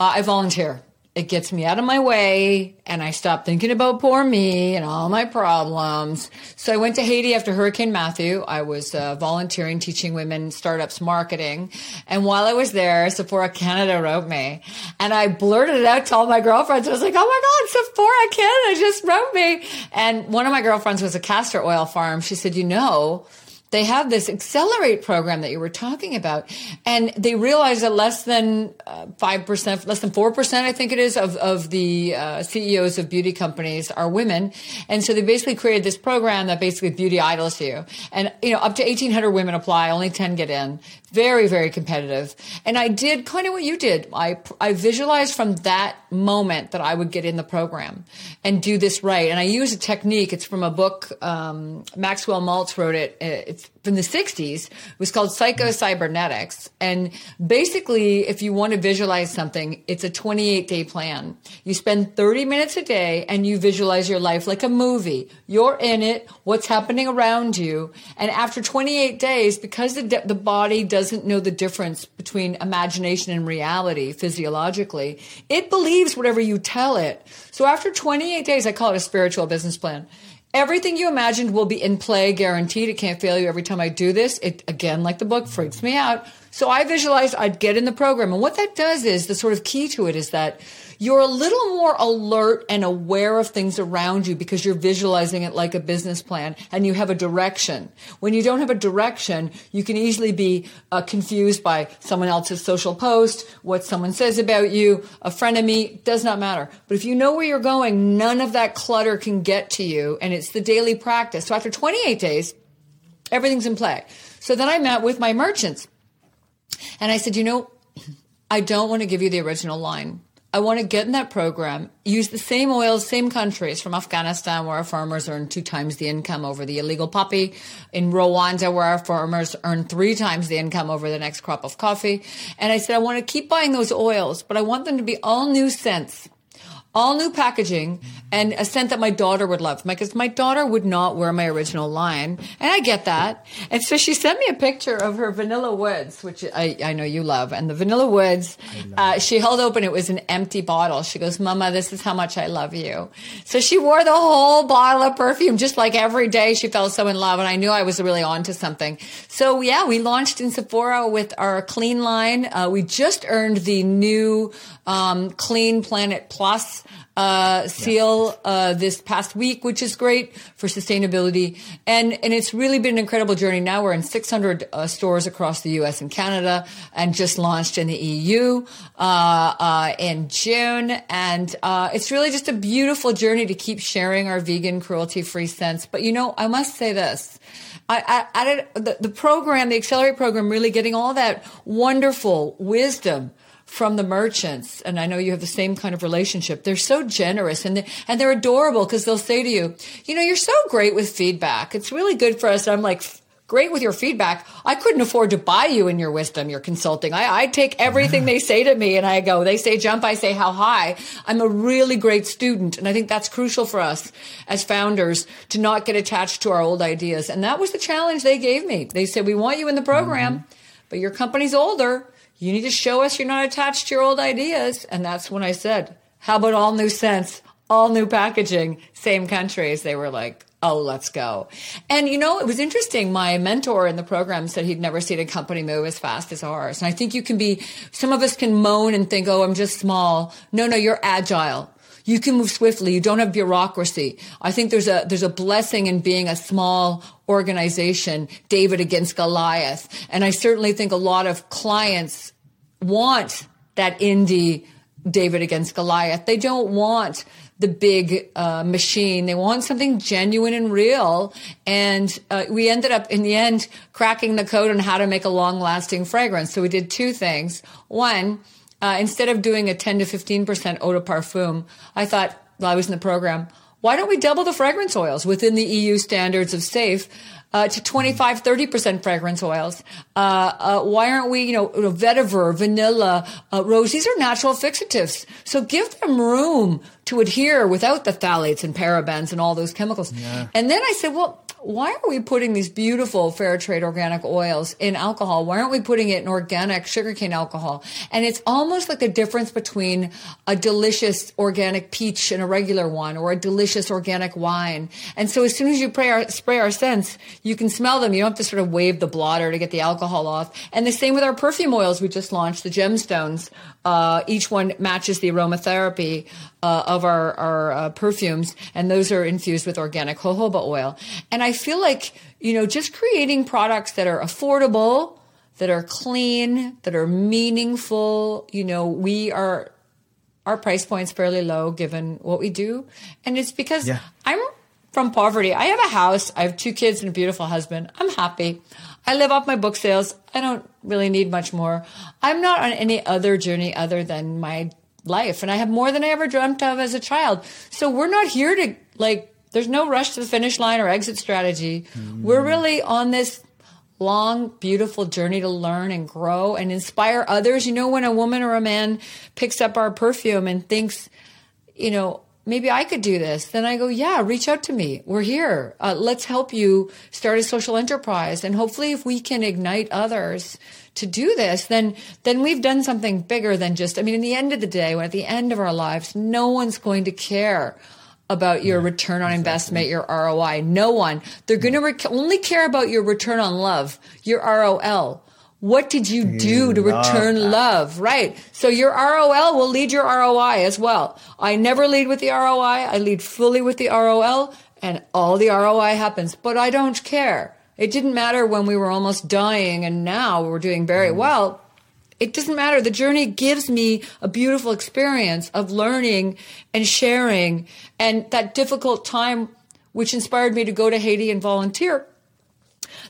uh, I volunteer. It gets me out of my way and I stop thinking about poor me and all my problems. So I went to Haiti after Hurricane Matthew. I was uh, volunteering, teaching women startups marketing. And while I was there, Sephora Canada wrote me and I blurted it out to all my girlfriends. I was like, Oh my God, Sephora Canada just wrote me. And one of my girlfriends was a castor oil farm. She said, you know, they have this accelerate program that you were talking about and they realize that less than uh, 5% less than 4% i think it is of, of the uh, ceos of beauty companies are women. And so they basically created this program that basically beauty idols you. And you know up to 1800 women apply only 10 get in. Very very competitive. And i did kind of what you did. I i visualized from that moment that i would get in the program and do this right. And i use a technique. It's from a book um, maxwell maltz wrote it. Uh, it's from the 60s it was called psycho-cybernetics and basically if you want to visualize something it's a 28 day plan. You spend 30 minutes a day and you visualize your life like a movie. You're in it. What's happening around you? And after 28 days because the, de- the body doesn't know the difference between imagination and reality physiologically it believes whatever you tell it so after 28 days i call it a spiritual business plan Everything you imagined will be in play, guaranteed. It can't fail you every time I do this. It, again, like the book, freaks me out. So I visualized I'd get in the program. And what that does is the sort of key to it is that you're a little more alert and aware of things around you because you're visualizing it like a business plan and you have a direction. When you don't have a direction, you can easily be uh, confused by someone else's social post, what someone says about you, a friend of me, does not matter. But if you know where you're going, none of that clutter can get to you and it's the daily practice. So after 28 days, everything's in play. So then I met with my merchants and I said, you know, I don't want to give you the original line. I want to get in that program, use the same oils, same countries from Afghanistan where our farmers earn two times the income over the illegal poppy, in Rwanda where our farmers earn three times the income over the next crop of coffee. And I said, I want to keep buying those oils, but I want them to be all new scents all new packaging and a scent that my daughter would love. Because my daughter would not wear my original line, and I get that. And so she sent me a picture of her Vanilla Woods, which I, I know you love. And the Vanilla Woods, uh, she held open. It was an empty bottle. She goes, "Mama, this is how much I love you." So she wore the whole bottle of perfume, just like every day. She felt so in love, and I knew I was really onto something. So yeah, we launched in Sephora with our clean line. Uh, we just earned the new um, Clean Planet Plus uh, seal uh, this past week, which is great for sustainability. And and it's really been an incredible journey. Now we're in 600 uh, stores across the U.S. and Canada, and just launched in the EU uh, uh, in June. And uh, it's really just a beautiful journey to keep sharing our vegan, cruelty-free scents. But you know, I must say this. I, I, I the, the program, the Accelerate program, really getting all that wonderful wisdom from the merchants, and I know you have the same kind of relationship. They're so generous and they, and they're adorable because they'll say to you, you know, you're so great with feedback. It's really good for us. And I'm like, great with your feedback. I couldn't afford to buy you in your wisdom, your consulting. I, I take everything they say to me and I go, they say jump, I say how high. I'm a really great student. And I think that's crucial for us as founders to not get attached to our old ideas. And that was the challenge they gave me. They said, we want you in the program, mm-hmm. but your company's older you need to show us you're not attached to your old ideas. And that's when I said, how about all new scents, all new packaging, same countries? They were like, oh, let's go. And you know, it was interesting. My mentor in the program said he'd never seen a company move as fast as ours. And I think you can be, some of us can moan and think, oh, I'm just small. No, no, you're agile. You can move swiftly. You don't have bureaucracy. I think there's a, there's a blessing in being a small organization, David against Goliath. And I certainly think a lot of clients want that indie David against Goliath. They don't want the big uh, machine. They want something genuine and real. And uh, we ended up in the end cracking the code on how to make a long lasting fragrance. So we did two things. One, uh, instead of doing a 10 to 15% eau de parfum, I thought while I was in the program, why don't we double the fragrance oils within the EU standards of safe? uh, to 25, 30% fragrance oils. Uh, uh, why aren't we, you know, vetiver, vanilla, uh, rose? These are natural fixatives. So give them room to adhere without the phthalates and parabens and all those chemicals. Yeah. And then I said, well, why are we putting these beautiful fair trade organic oils in alcohol? Why aren't we putting it in organic sugarcane alcohol? And it's almost like the difference between a delicious organic peach and a regular one or a delicious organic wine. And so as soon as you spray our, spray our scents, you can smell them. You don't have to sort of wave the blotter to get the alcohol off. And the same with our perfume oils we just launched, the gemstones. Uh, each one matches the aromatherapy uh, of our, our uh, perfumes, and those are infused with organic jojoba oil. And I feel like, you know, just creating products that are affordable, that are clean, that are meaningful, you know, we are, our price point's fairly low given what we do. And it's because yeah. I'm from poverty. I have a house, I have two kids and a beautiful husband. I'm happy. I live off my book sales. I don't really need much more. I'm not on any other journey other than my life. And I have more than I ever dreamt of as a child. So we're not here to like, there's no rush to the finish line or exit strategy. Mm. We're really on this long, beautiful journey to learn and grow and inspire others. You know, when a woman or a man picks up our perfume and thinks, you know, maybe I could do this. Then I go, yeah, reach out to me. We're here. Uh, let's help you start a social enterprise. And hopefully if we can ignite others to do this, then, then we've done something bigger than just, I mean, in the end of the day, when at the end of our lives, no one's going to care about your yeah, return on exactly. investment, your ROI. No one. They're going to rec- only care about your return on love, your ROL. What did you do to return that. love? Right. So your ROL will lead your ROI as well. I never lead with the ROI. I lead fully with the ROL and all the ROI happens, but I don't care. It didn't matter when we were almost dying and now we're doing very mm. well. It doesn't matter. The journey gives me a beautiful experience of learning and sharing and that difficult time which inspired me to go to Haiti and volunteer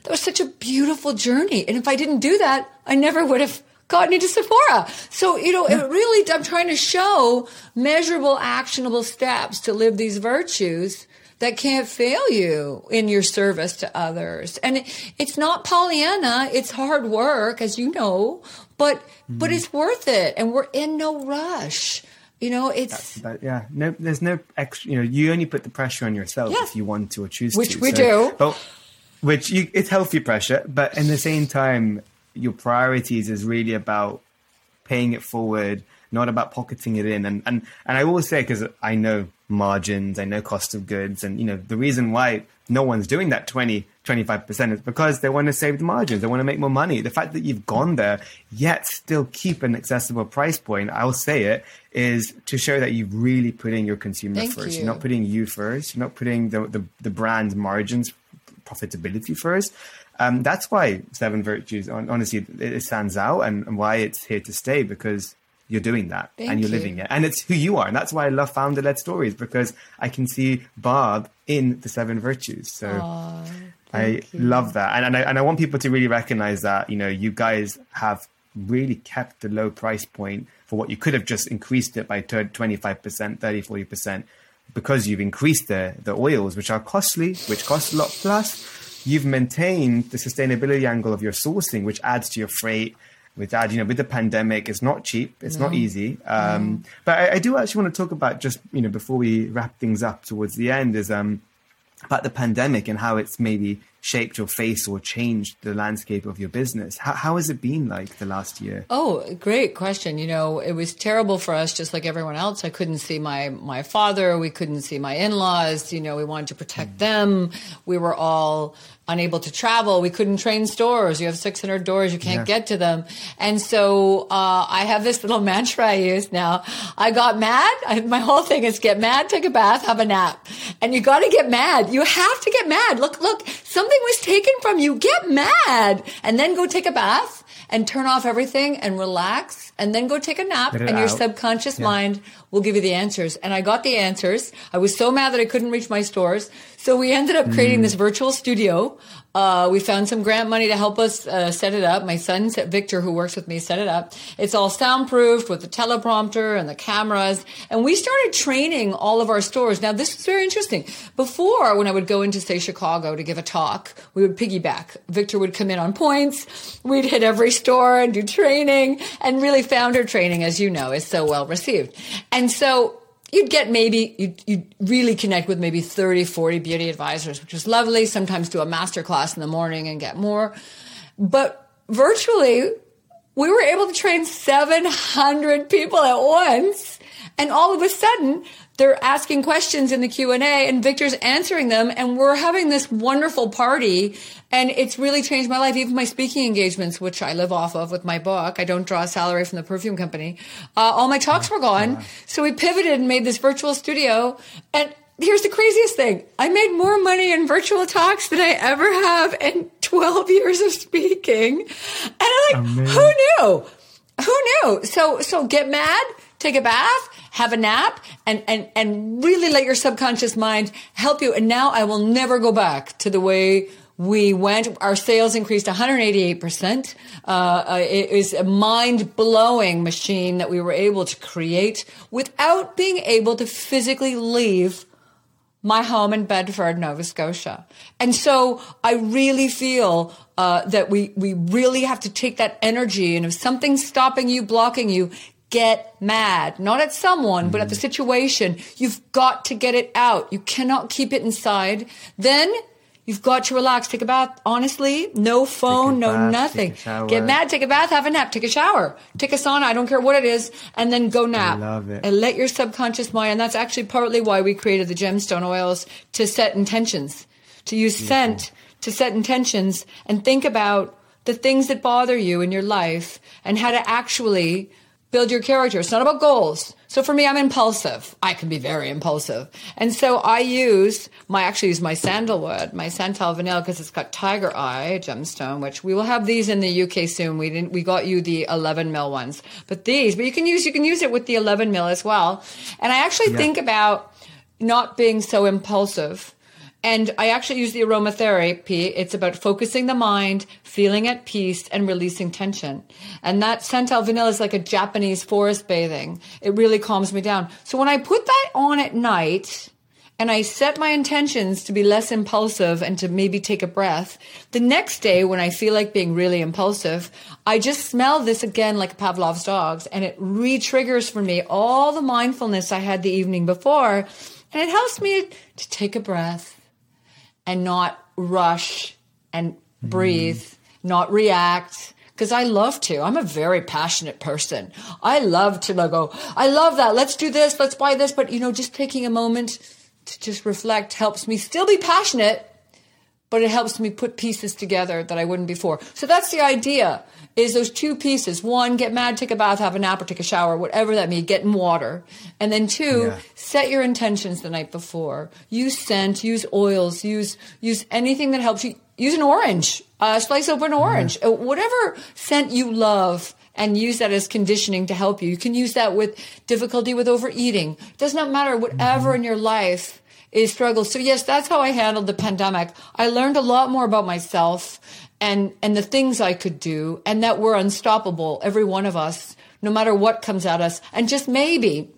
that was such a beautiful journey. And if I didn't do that, I never would have gotten into Sephora. So, you know, it really, I'm trying to show measurable, actionable steps to live these virtues that can't fail you in your service to others. And it, it's not Pollyanna. It's hard work, as you know, but, mm. but it's worth it. And we're in no rush. You know, it's But yeah, no, there's no extra. You know, you only put the pressure on yourself Yes. if you want to or choose Which to. we do. But which you, it's healthy pressure, but in the same time, your priorities is really about paying it forward, not about pocketing it in. And and and I always say because I know margins, I know cost of goods, and you know the reason why no one's doing that 20 25% is because they want to save the margins they want to make more money. The fact that you've gone there yet still keep an accessible price point i'll say it is to show that you've really putting your consumer Thank first. You. are not putting you first. You're not putting the the, the brand margins profitability first. Um, that's why seven virtues honestly it, it stands out and, and why it's here to stay because you're doing that Thank and you're you. living it. And it's who you are. And that's why i love founder led stories because i can see barb in the seven virtues. So i love that. And, and, I, and i want people to really recognize that you know you guys have really kept the low price point for what you could have just increased it by 25% 30 40% because you've increased the the oils which are costly which cost a lot plus you've maintained the sustainability angle of your sourcing which adds to your freight with that you know with the pandemic it's not cheap it's not easy. Um but I, I do actually want to talk about just you know before we wrap things up towards the end is um about the pandemic and how it's maybe shaped your face or changed the landscape of your business how, how has it been like the last year Oh, great question. You know, it was terrible for us, just like everyone else. I couldn't see my my father. We couldn't see my in laws. You know, we wanted to protect them. We were all unable to travel. We couldn't train stores. You have 600 doors. You can't Yeah. get to them. And so uh, I have this little mantra I use now. I got mad. I, my whole thing is get mad, take a bath, have a nap. And you got to get mad. You have to get mad. Look, look, something was taken from you. Get mad. And then go take a bath and turn off everything and relax and then go take a nap and your out. subconscious Yeah. mind will give you the answers. And I got the answers. I was so mad that I couldn't reach my stores. So we ended up creating Mm. this virtual studio. Uh, we found some grant money to help us uh, set it up. My son, Victor, who works with me, set it up. It's all soundproofed with the teleprompter and the cameras. And we started training all of our stores. Now, this is very interesting. Before, when I would go into, say, Chicago to give a talk, we would piggyback. Victor would come in on points. We'd hit every store and do training. And really, founder training, as you know, is so well received. And so you'd get maybe you'd, you'd really connect with maybe 30 40 beauty advisors which was lovely. Sometimes do a master class in the morning and get more. But virtually we were able to train 700 people at once. And all of a sudden they're asking questions in the q&a and victor's answering them and we're having this wonderful party and it's really changed my life even my speaking engagements which i live off of with my book. I don't draw a salary from the perfume company. Uh, all my talks were gone. So we pivoted and made this virtual studio and here's the craziest thing. I made more money in virtual talks than i ever have in 12 years of speaking. And i'm like Amazing. who knew? Who knew? So so get mad take a bath have a nap and and and really let your subconscious mind help you. And now i will never go back to the way we went. Our sales increased 188% uh, uh, it is a mind-blowing machine that we were able to create without being able to physically leave my home in Bedford, Nova Scotia. And so I really feel uh, that we, we really have to take that energy and if something's stopping you, blocking you, get mad. Not at someone, but at the mm. situation. You've got to get it out. You cannot keep it inside. Then You've got to relax. Take a bath. Honestly, no phone, no bath, nothing. take a shower. Get mad, take a bath, have a nap, take a shower, take a sauna. I don't care what it is, and then go nap. love it. And let your subconscious mind. And that's actually partly why we created the gemstone oils to set intentions, to use scent to set intentions and think about the things that bother you in your life and how to actually build your character. It's not about goals. So for me, I'm impulsive. I can be very impulsive. And so I use my, actually use my sandalwood, my Santal vanilla, because it's got tiger eye gemstone, which we will have these in the UK soon. We didn't, we got you the 11 mil ones, but these, but you can use, you can use it with the 11 mil as well. And I actually think about not being so impulsive. And I actually use the aromatherapy. It's about focusing the mind, feeling at peace, and releasing tension. And that Santal vanilla is like a Japanese forest bathing. It really calms me down. So when I put that on at night, and I set my intentions to be less impulsive and to maybe take a breath, the next day when I feel like being really impulsive, I just smell this again like Pavlov's dogs and it re triggers for me all the mindfulness I had the evening before. And it helps me to take a breath and not rush and breathe, mm. not react. Because I love to. I'm a very passionate person. I love to go, I love that. Let's do this. Let's buy this. But, you know, just taking a moment to just reflect helps me still be passionate, but it helps me put pieces together that I wouldn't before. So that's the idea is those two pieces. One, get mad, take a bath, have a nap or take a shower, whatever that means, get in water. And then two, yeah. set your intentions the night before. Use scent, use oils, use, use anything that helps you. Use an orange, uh, slice open an orange, uh, whatever scent you love and use that as conditioning to help you. You can use that with difficulty with overeating. It does not matter whatever mm-hmm. in your life is struggle. So yes, that's how I handled the pandemic. I learned a lot more about myself and and the things I could do and that we're unstoppable, every one of us, no matter what comes at us. And just maybe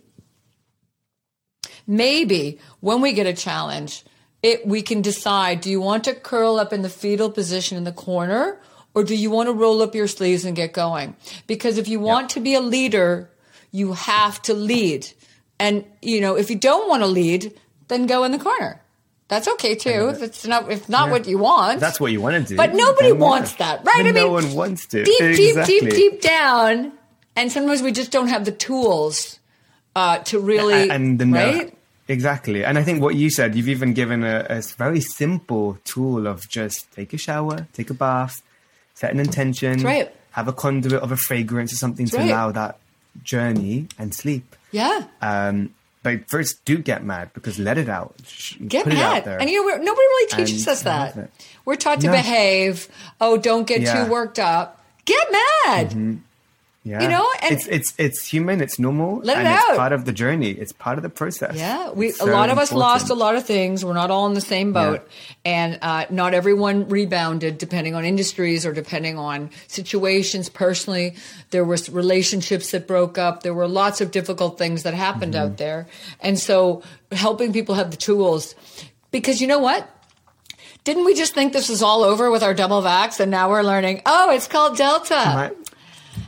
maybe when we get a challenge, it we can decide do you want to curl up in the fetal position in the corner or do you want to roll up your sleeves and get going? Because if you want to be a leader, you have to lead. And you know, if you don't want to lead, then go in the corner. That's okay too. That's not if not yeah. what you want. That's what you want to do. But nobody wants that, right? I mean, no one wants to. Deep, exactly. deep, deep, deep down, and sometimes we just don't have the tools uh, to really and the right. Exactly, and I think what you said, you've even given a, a very simple tool of just take a shower, take a bath, set an intention, right. have a conduit of a fragrance or something That's to right. allow that journey and sleep. Yeah. Um, but first, do get mad because let it out. Get Put mad, and you know nobody really teaches us that. We're taught to no. behave. Oh, don't get yeah. too worked up. Get mad. Mm-hmm. Yeah. You know, and it's it's it's human, it's normal, let and it it's part of the journey. It's part of the process. Yeah, we a lot of us lost a lot of things. We're not all in the same boat, yeah. and uh, not everyone rebounded, depending on industries or depending on situations. Personally, there was relationships that broke up. There were lots of difficult things that happened mm-hmm. out there, and so helping people have the tools, because you know what, didn't we just think this was all over with our double vax and now we're learning oh it's called delta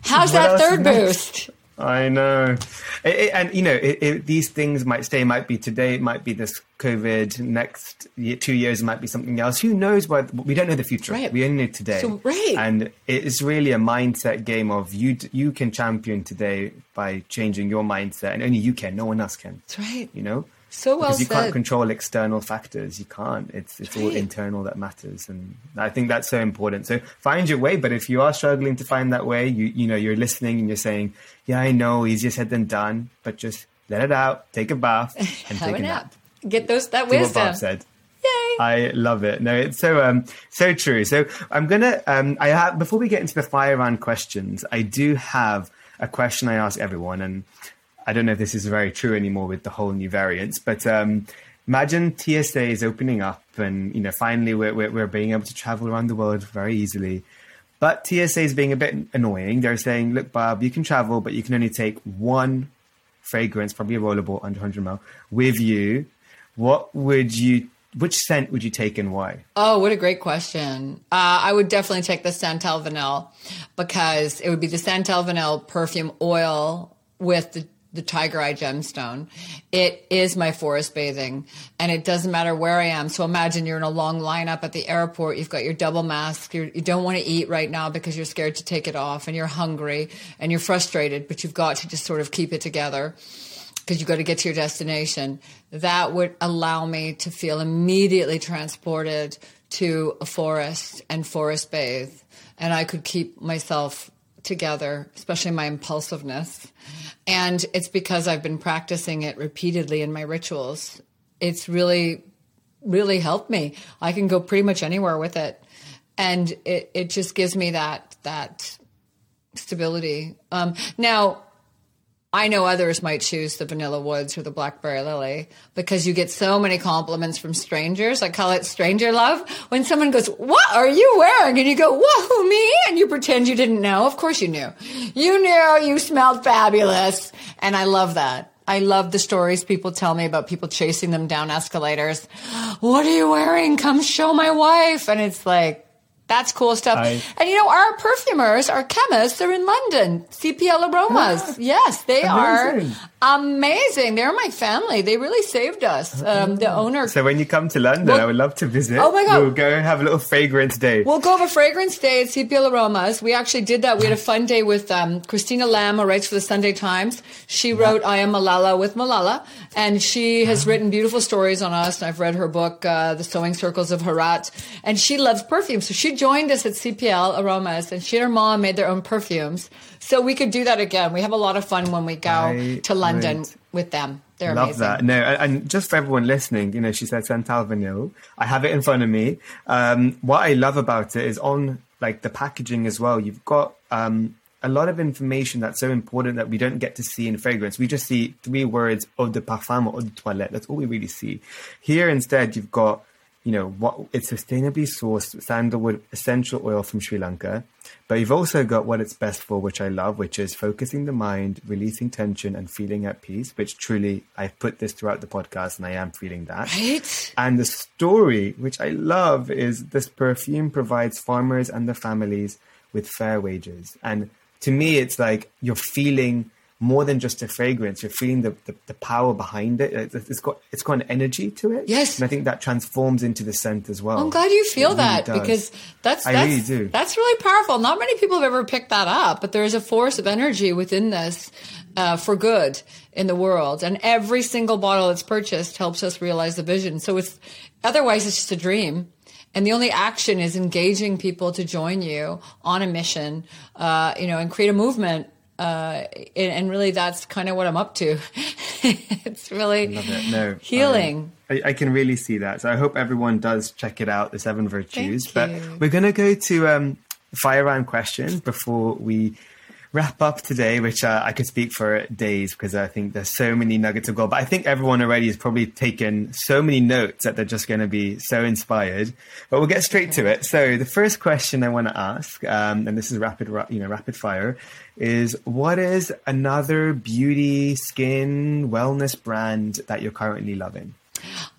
How's that third boost? I know. It, it, and, you know, it, these things might stay, might be today, it might be this COVID, next year, two years, might be something else. Who knows what? We don't know the future. Right. We only know today. So, right. And it's really a mindset game of you, you can champion today by changing your mindset, and only you can, no one else can. That's right. You know? So well because you said. can't control external factors. You can't. It's it's right. all internal that matters, and I think that's so important. So find your way. But if you are struggling to find that way, you you know you're listening and you're saying, "Yeah, I know, easier said than done," but just let it out, take a bath, and take a nap. Get those that wisdom. what Bob said. Yay. I love it. No, it's so um so true. So I'm gonna um I have before we get into the fire round questions, I do have a question I ask everyone, and I don't know if this is very true anymore with the whole new variants, but um, imagine TSA is opening up and, you know, finally we're, we're, we're, being able to travel around the world very easily. But TSA is being a bit annoying. They're saying, look, Bob, you can travel, but you can only take one fragrance, probably a rollable under 100 ml, with you. What would you which scent would you take and why? Oh, what a great question. Uh, I would definitely take the Santal Vanille because it would be the Santal Vanille perfume oil with the the tiger eye gemstone. It is my forest bathing and it doesn't matter where I am. So imagine you're in a long lineup at the airport. You've got your double mask. You're, you do not want to eat right now because you're scared to take it off and you're hungry and you're frustrated, but you've got to just sort of keep it together because you've got to get to your destination. That would allow me to feel immediately transported to a forest and forest bathe. And I could keep myself together, especially my impulsiveness. And it's because I've been practicing it repeatedly in my rituals. It's really, really helped me. I can go pretty much anywhere with it. And it, it just gives me that, that stability. Um, now, I know others might choose the Vanilla Woods or the Blackberry Lily because you get so many compliments from strangers. I call it stranger love. When someone goes, What are you wearing? And you go, Whoa, me? And you pretend you didn't know. Of course you knew. You knew you smelled fabulous. And I love that. I love the stories people tell me about people chasing them down escalators. What are you wearing? Come show my wife. And it's like, that's cool stuff. I- and you know, our perfumers, our chemists, they're in London. CPL Aromas. Ah, yes, they Amazing. are amazing. They're my family. They really saved us. Um, the owner. So when you come to London, Well- I would love to visit. Oh my God. We'll go and have a little fragrance day. We'll go have a fragrance day at CPL Aromas. We actually did that. We had a fun day with um, Christina Lamb, who writes for the Sunday Times. She wrote I Am Malala with Malala, and she has Uh-huh. written beautiful stories on us. And I've read her book, uh, The Sewing Circles of Herat, and she loves perfume. So she joined us at CPL Aromas, and she and her mom made their own perfumes. So we could do that again. We have a lot of fun when we go I to London would with them. They're Love amazing. that. No, and just for everyone listening, you know, she said Santal Vanille. I have it in front of me. Um, what I love about it is on like the packaging as well. You've got um, a lot of information that's so important that we don't get to see in fragrance. We just see three words eau de parfum or eau de toilette. That's all we really see. Here instead, you've got you know what it's sustainably sourced sandalwood essential oil from Sri Lanka, but you've also got what it's best for, which I love, which is focusing the mind, releasing tension, and feeling at peace. Which truly, I've put this throughout the podcast, and I am feeling that. Right? And the story, which I love, is this perfume provides farmers and their families with fair wages. And to me, it's like you're feeling more than just a fragrance. You're feeling the, the, the power behind it. It's, it's got it's got an energy to it. Yes. and I think that transforms into the scent as well. I'm glad you feel It that does. because that's I that's really do. that's really powerful. Not many people have ever picked that up, but there is a force of energy within this uh, for good in the world, and every single bottle that's purchased helps us realize the vision. So it's otherwise it's just a dream. And the only action is engaging people to join you on a mission, uh, you know, and create a movement. Uh, and, and really, that's kind of what I'm up to. it's really it. No, healing. I, I can really see that. So I hope everyone does check it out, the Seven Virtues. But we're going to go to um, fire round questions before we wrap up today, which uh, I could speak for days because I think there's so many nuggets of gold. But I think everyone already has probably taken so many notes that they're just going to be so inspired. But we'll get straight to it. So the first question I want to ask, um, and this is rapid, you know, rapid fire, is what is another beauty, skin, wellness brand that you're currently loving?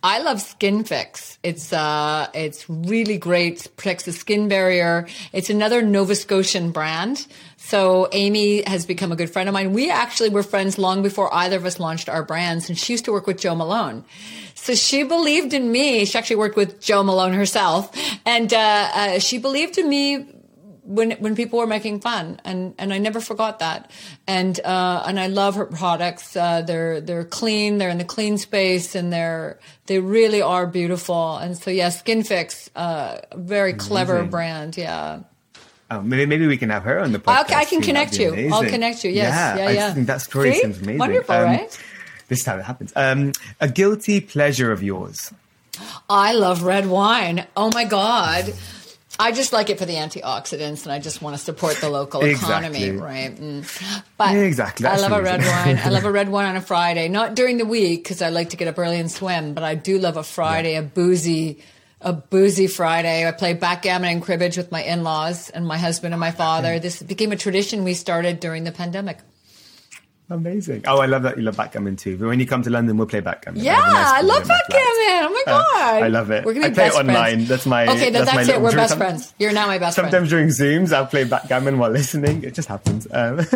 I love Skinfix. It's uh, it's really great. Protects the skin barrier. It's another Nova Scotian brand. So Amy has become a good friend of mine. We actually were friends long before either of us launched our brands, and she used to work with Jo Malone. So she believed in me. She actually worked with Jo Malone herself, and uh, uh, she believed in me when when people were making fun, and and I never forgot that. And uh, and I love her products. Uh, they're they're clean. They're in the clean space, and they're they really are beautiful. And so yeah, Skinfix, uh, a very clever brand. Yeah. Oh, maybe maybe we can have her on the podcast. Okay, I can connect you. I'll connect you. Yes. Yeah, Yeah, yeah. just think that story See? sounds amazing. Wonderful, Um, right? This is how it happens. Um, a guilty pleasure of yours. I love red wine. Oh my God. I just like it for the antioxidants and I just want to support the local economy, Exactly. right? Mm. But Yeah, exactly. I love a red wine. I love a red wine on a Friday, not during the week because I like to get up early and swim, but I do love a Friday, a boozy, a boozy Friday. I play backgammon and cribbage with my in-laws and my husband and my father. This became a tradition we started during the pandemic. Amazing. Oh, I love that you love backgammon too. But when you come to London, we'll play backgammon. Yeah, have nice I love in my flat. backgammon. Oh my Uh, god, I love it. We're gonna I be play it online. friends. That's my- okay. that's that's my it. We're best friends. You're now my best friend. Sometimes during Zooms, I'll play backgammon while listening. It just happens. Um,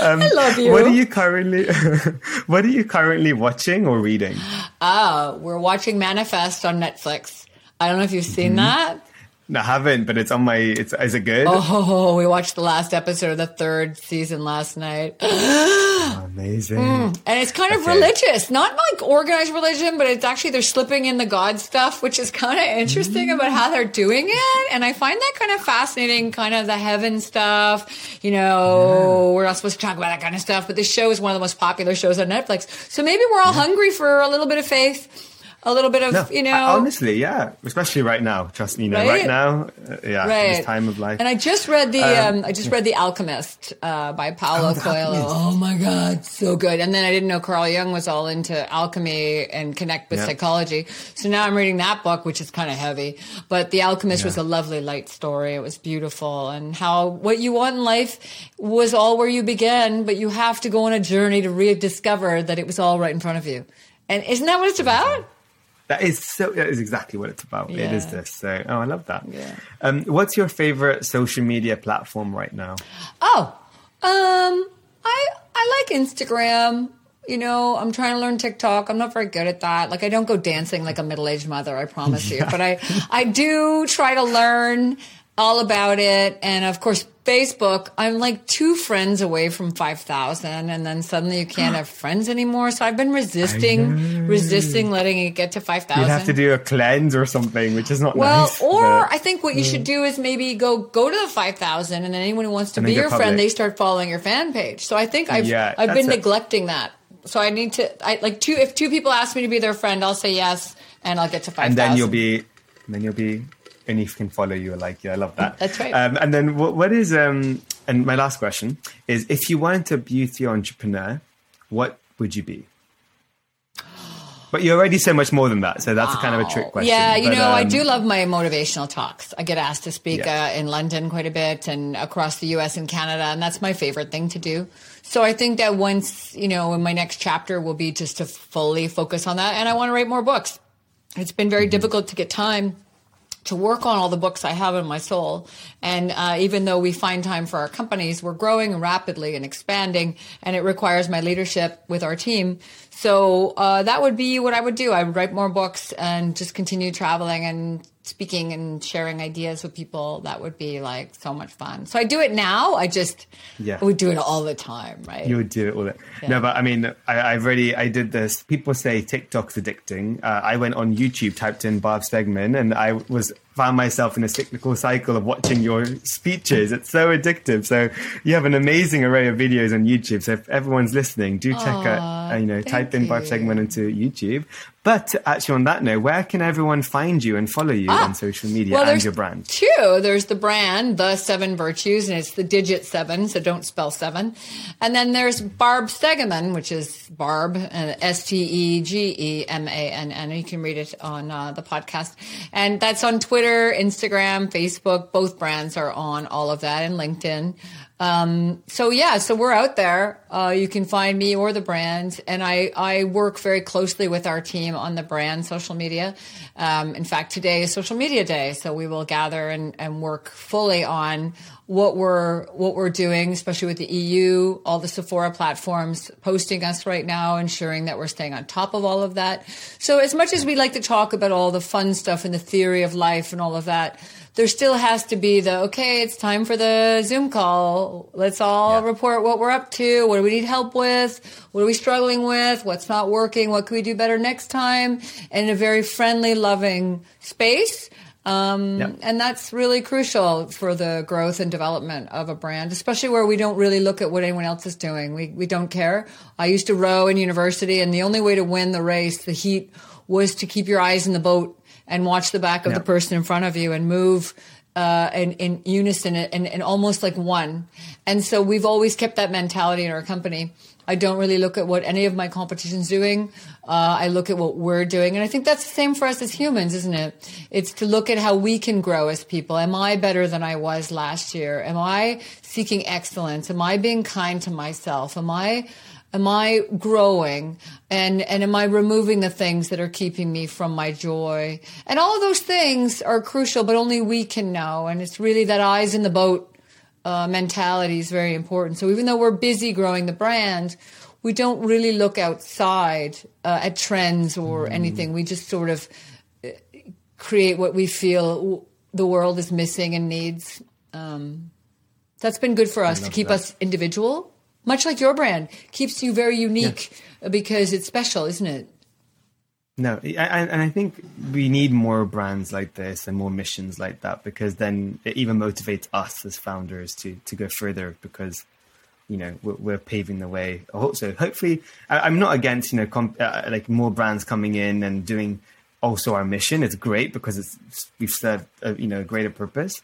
I love you. what are you currently What are you currently watching or reading? Oh, we're watching Manifest on Netflix. I don't know if you've seen Mm-hmm. that. No, I haven't, but it's on my. It's is it good? Oh, we watched the last episode of the third season last night. Amazing. Mm. And it's kind of Okay. religious, not like organized religion, but it's actually they're slipping in the God stuff, which is kind of interesting about how they're doing it. And I find that kind of fascinating, kind of the heaven stuff. You know, we're not supposed to talk about that kind of stuff, but this show is one of the most popular shows on Netflix. So maybe we're all hungry for a little bit of faith. A little bit of No, you know honestly, yeah, especially right now. Trust me, you know, right, Right? now, uh, yeah, right this time of life. And I just read the um, I just read the Alchemist uh, by Paulo Oh, Coelho. Oh my god, so good! And then I didn't know Carl Jung was all into alchemy and connect with Yeah. psychology. So now I'm reading that book, which is kind of heavy. But the Alchemist was a lovely light story. It was beautiful, and how what you want in life was all where you began, but you have to go on a journey to rediscover that it was all right in front of you. And isn't that what it's about? That is so. That is exactly what it's about. It is this. So, oh, I love that. Yeah. Um, what's your favorite social media platform right now? Oh, um, I I like Instagram. You know, I'm trying to learn TikTok. I'm not very good at that. Like, I don't go dancing like a middle aged mother. I promise you. But I I do try to learn all about it. And of course, Facebook. I'm like two friends away from five thousand, and then suddenly you can't have friends anymore. So I've been resisting, resisting letting it get to five thousand. You'd have to do a cleanse or something, which is not Well, nice. or but- I think what you should do is maybe go go to the five thousand, and then anyone who wants to And be your friend, they start following your fan page. So I think I've Yeah, I've been it. neglecting that. So I need to I like two if two people ask me to be their friend, I'll say yes, and I'll get to five and then you'll be, then you'll be, and if can follow you, like, yeah, I love that. That's right. Um, and then what, what is, um, and my last question is, if you weren't a beauty entrepreneur, what would you be? But you're already so much more than that, so that's a kind of a trick question. Yeah, you But, know, I um, do love my motivational talks. I get asked to speak Yeah. uh, in London quite a bit and across the US and Canada, and that's my favorite thing to do. So I think that once, you know, in my next chapter will be just to fully focus on that. And I want to write more books. It's been very difficult to get time to work on all the books I have in my soul. And uh, even though we find time for our companies, we're growing rapidly and expanding, and it requires my leadership with our team. So uh, that would be what I would do. I would write more books and just continue traveling and speaking and sharing ideas with people. That would be like so much fun. So I do it now. I just Yeah. would do it all the time, right? You would do it all. The, Yeah. No, but I mean, I, I've already, I did this. People say TikTok's addicting. Uh, I went on YouTube, typed in Barb Stegemann, and I was found myself in a cyclical cycle of watching your speeches. It's so addictive. So you have an amazing array of videos on YouTube. So if everyone's listening, do check out, uh, you know, type in you. Stegemann into YouTube. But actually, on that note, where can everyone find you and follow you on social media and Ah. your brand? Two. There's the brand, the seven virtues, and it's the digit seven, so don't spell seven. And then there's Barb Stegemann, which is Barb, uh, S T E G E M A N N. You can read it on uh, the podcast. And that's on Twitter, Instagram, Facebook. Both brands are on all of that, and LinkedIn. Um, so yeah, so we're out there. Uh, you can find me or the brand, and I I work very closely with our team on the brand social media. Um, in fact, today is social media day, so we will gather and, and work fully on what we're what we're doing, especially with the EU, all the Sephora platforms posting us right now, ensuring that we're staying on top of all of that. So as much as we like to talk about all the fun stuff and the theory of life and all of that, there still has to be the okay, it's time for the Zoom call. Let's all Yeah. report what we're up to. What do we need help with? What are we struggling with? What's not working? What can we do better next time? In a very friendly, loving space. Um, Yeah. And that's really crucial for the growth and development of a brand, especially where we don't really look at what anyone else is doing. We, we don't care. I used to row in university, and the only way to win the race, the heat, was to keep your eyes in the boat and watch the back of Yeah. the person in front of you and move uh, in, in unison and, and almost like one. And so we've always kept that mentality in our company. I don't really look at what any of my competition's doing. Uh, I look at what we're doing. And I think that's the same for us as humans, isn't it? It's to look at how we can grow as people. Am I better than I was last year? Am I seeking excellence? Am I being kind to myself? Am I am I growing and and am I removing the things that are keeping me from my joy? And all of those things are crucial, but only we can know. And it's really that eyes in the boat uh, mentality is very important. So even though we're busy growing the brand, we don't really look outside uh, at trends or anything. We just sort of uh, create what we feel w- the world is missing and needs. Um, that's been good for us to keep that. us individual, much like your brand keeps you very unique uh, because it's special, isn't it? No, I, and I think we need more brands like this and more missions like that because then it even motivates us as founders to to go further because you know we're, we're paving the way. Also, hopefully, I, am not against you know comp, uh, like more brands coming in and doing also our mission. It's great because it's we've served a, you know a greater purpose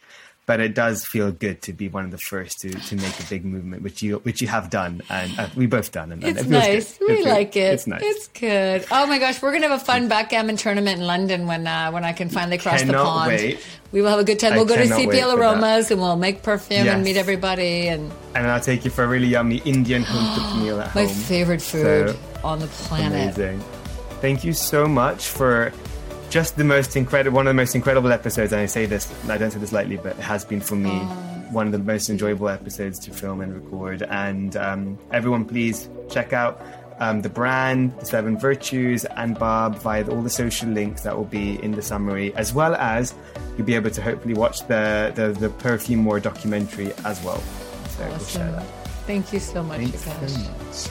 but it does feel good to be one of the first to, to make a big movement, which you which you have done, and uh, we both done. And, it's it nice. Good. We like it. It's nice. It's good. Oh my gosh, we're gonna have a fun backgammon tournament in London when uh, when I can finally cross the pond. Wait. We will have a good time. I we'll go to CPL Aromas and we'll make perfume yes. and meet everybody. And and I'll take you for a really yummy Indian home cooked meal at my home. My favorite food so, on the planet. Amazing. Thank you so much for just the most incredible, one of the most incredible episodes. And I say this, I don't say this lightly, but it has been for me one of the most enjoyable episodes to film and record. And um, everyone, please check out um, the brand, the Seven Virtues, and Barb via all the social links that will be in the summary, as well as you'll be able to hopefully watch the the, the Perfume War documentary as well. So awesome. we'll share that. Thank you so much, Thanks